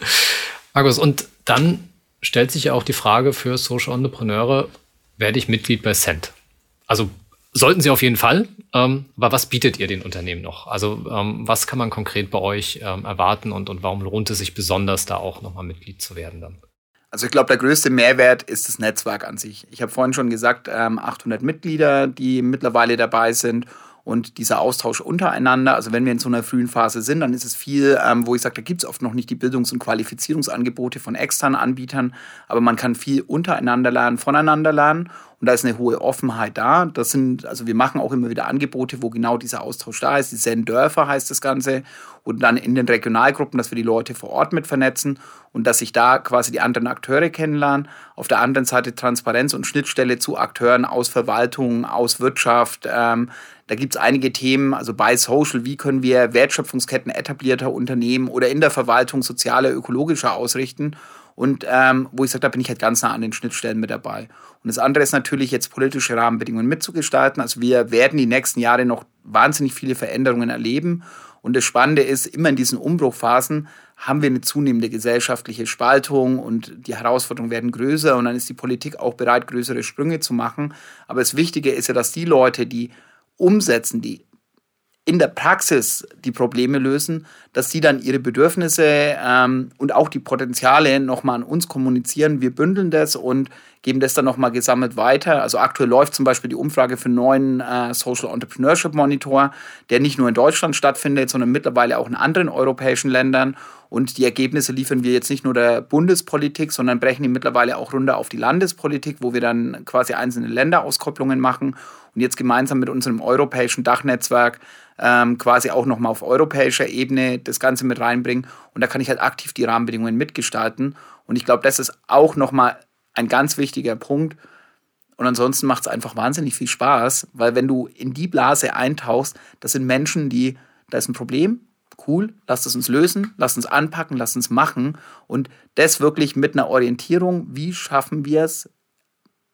Markus, und dann stellt sich ja auch die Frage für Social Entrepreneure, werde ich Mitglied bei Cent? Also sollten Sie auf jeden Fall. Ähm, aber was bietet ihr den Unternehmen noch? Also ähm, was kann man konkret bei euch ähm, erwarten und, und warum lohnt es sich besonders, da auch nochmal Mitglied zu werden dann? Also ich glaube, der größte Mehrwert ist das Netzwerk an sich. Ich habe vorhin schon gesagt, 800 ähm, Mitglieder, die mittlerweile dabei sind und dieser Austausch untereinander. Also wenn wir in so einer frühen Phase sind, dann ist es viel, ähm, wo ich sage, da gibt es oft noch nicht die Bildungs- und Qualifizierungsangebote von externen Anbietern, aber man kann viel untereinander lernen, voneinander lernen und da ist eine hohe Offenheit da. Das sind, also wir machen auch immer wieder Angebote, wo genau dieser Austausch da ist. Die Zen-Dörfer heißt das Ganze. Und dann in den Regionalgruppen, dass wir die Leute vor Ort mit vernetzen und dass sich da quasi die anderen Akteure kennenlernen. Auf der anderen Seite Transparenz und Schnittstelle zu Akteuren aus Verwaltung, aus Wirtschaft. Ähm, da gibt es einige Themen, also bei Social, wie können wir Wertschöpfungsketten etablierter Unternehmen oder in der Verwaltung sozialer, ökologischer ausrichten. Und ähm, wo ich sage, da bin ich halt ganz nah an den Schnittstellen mit dabei. Und das andere ist natürlich jetzt politische Rahmenbedingungen mitzugestalten. Also wir werden die nächsten Jahre noch wahnsinnig viele Veränderungen erleben. Und das Spannende ist, immer in diesen Umbruchphasen haben wir eine zunehmende gesellschaftliche Spaltung und die Herausforderungen werden größer und dann ist die Politik auch bereit, größere Sprünge zu machen. Aber das Wichtige ist ja, dass die Leute, die umsetzen, die in der Praxis die Probleme lösen, dass sie dann ihre Bedürfnisse ähm, und auch die Potenziale nochmal an uns kommunizieren. Wir bündeln das und geben das dann nochmal gesammelt weiter. Also aktuell läuft zum Beispiel die Umfrage für einen neuen äh, Social Entrepreneurship Monitor, der nicht nur in Deutschland stattfindet, sondern mittlerweile auch in anderen europäischen Ländern. Und die Ergebnisse liefern wir jetzt nicht nur der Bundespolitik, sondern brechen die mittlerweile auch runter auf die Landespolitik, wo wir dann quasi einzelne Länderauskopplungen machen und jetzt gemeinsam mit unserem europäischen Dachnetzwerk ähm, quasi auch nochmal auf europäischer Ebene das Ganze mit reinbringen. Und da kann ich halt aktiv die Rahmenbedingungen mitgestalten. Und ich glaube, das ist auch nochmal ein ganz wichtiger Punkt. Und ansonsten macht es einfach wahnsinnig viel Spaß, weil wenn du in die Blase eintauchst, das sind Menschen, die, da ist ein Problem, cool, lasst es uns lösen, lasst uns anpacken, lasst uns machen. Und das wirklich mit einer Orientierung, wie schaffen wir es,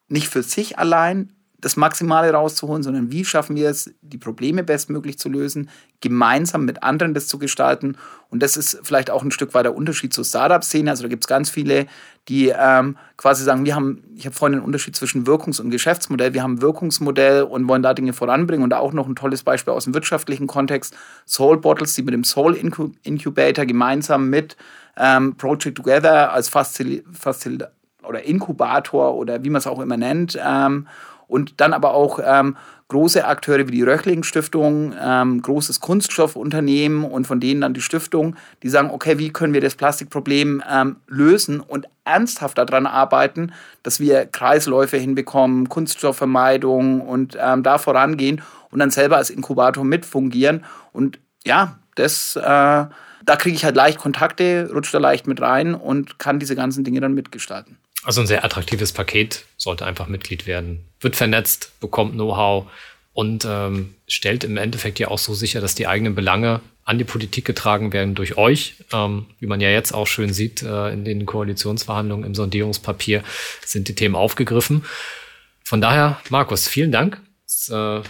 nicht für sich allein das Maximale rauszuholen, sondern wie schaffen wir es, die Probleme bestmöglich zu lösen, gemeinsam mit anderen das zu gestalten. Und das ist vielleicht auch ein Stück weit der Unterschied zur Startup-Szene. Also da gibt es ganz viele, die ähm, quasi sagen, wir haben, ich habe vorhin den Unterschied zwischen Wirkungs- und Geschäftsmodell. Wir haben Wirkungsmodell und wollen da Dinge voranbringen. Und auch noch ein tolles Beispiel aus dem wirtschaftlichen Kontext. Soul Bottles, die mit dem Soul Incubator gemeinsam mit ähm, Project Together als Fazil Fazil oder Inkubator oder wie man es auch immer nennt, ähm, und dann aber auch ähm, große Akteure wie die Röchling Stiftung, ähm, großes Kunststoffunternehmen und von denen dann die Stiftung, die sagen, okay, wie können wir das Plastikproblem ähm, lösen und ernsthaft daran arbeiten, dass wir Kreisläufe hinbekommen, Kunststoffvermeidung und ähm, da vorangehen und dann selber als Inkubator mitfungieren. Und ja, das, äh, da kriege ich halt leicht Kontakte, rutsche da leicht mit rein und kann diese ganzen Dinge dann mitgestalten. Also ein sehr attraktives Paket, sollte einfach Mitglied werden. Wird vernetzt, bekommt Know-how und ähm, stellt im Endeffekt ja auch so sicher, dass die eigenen Belange an die Politik getragen werden durch euch. Ähm, wie man ja jetzt auch schön sieht, äh, in den Koalitionsverhandlungen im Sondierungspapier sind die Themen aufgegriffen. Von daher, Markus, vielen Dank. Es äh, war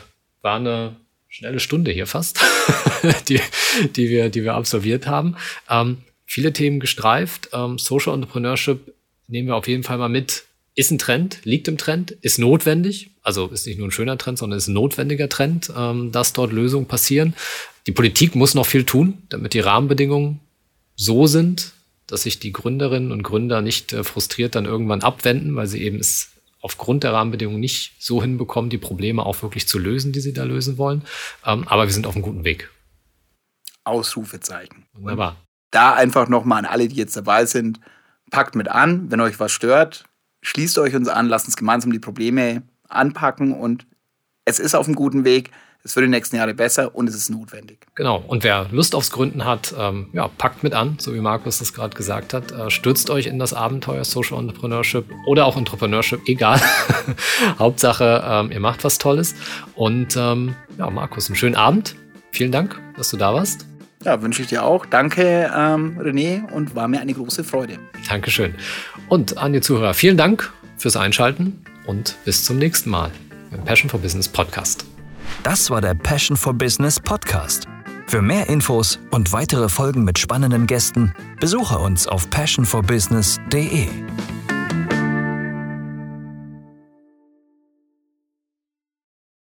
eine schnelle Stunde hier fast, die, die, wir, die wir absolviert haben. Ähm, viele Themen gestreift. Ähm, Social Entrepreneurship nehmen wir auf jeden Fall mal mit. Ist ein Trend, liegt im Trend, ist notwendig. Also ist nicht nur ein schöner Trend, sondern ist ein notwendiger Trend, ähm, dass dort Lösungen passieren. Die Politik muss noch viel tun, damit die Rahmenbedingungen so sind, dass sich die Gründerinnen und Gründer nicht äh, frustriert dann irgendwann abwenden, weil sie eben es aufgrund der Rahmenbedingungen nicht so hinbekommen, die Probleme auch wirklich zu lösen, die sie da lösen wollen. Ähm, aber wir sind auf einem guten Weg. Ausrufezeichen. Wunderbar. Da einfach nochmal an alle, die jetzt dabei sind, packt mit an, wenn euch was stört, schließt euch uns an, lasst uns gemeinsam die Probleme anpacken und es ist auf einem guten Weg. Es wird in den nächsten Jahren besser und es ist notwendig. Genau. Und wer Lust aufs Gründen hat, ähm, ja, packt mit an, so wie Markus das gerade gesagt hat. Äh, stürzt euch in das Abenteuer Social Entrepreneurship oder auch Entrepreneurship, egal. Hauptsache, ähm, ihr macht was Tolles. Und ähm, ja, Markus, einen schönen Abend. vielen Dank, dass du da warst. Ja, wünsche ich dir auch. Danke, ähm, René, und war mir eine große Freude. Dankeschön. Und an die Zuhörer, vielen Dank fürs Einschalten und bis zum nächsten Mal im Passion for Business Podcast. Das war der Passion for Business Podcast. Für mehr Infos und weitere Folgen mit spannenden Gästen besuche uns auf passionforbusiness.de.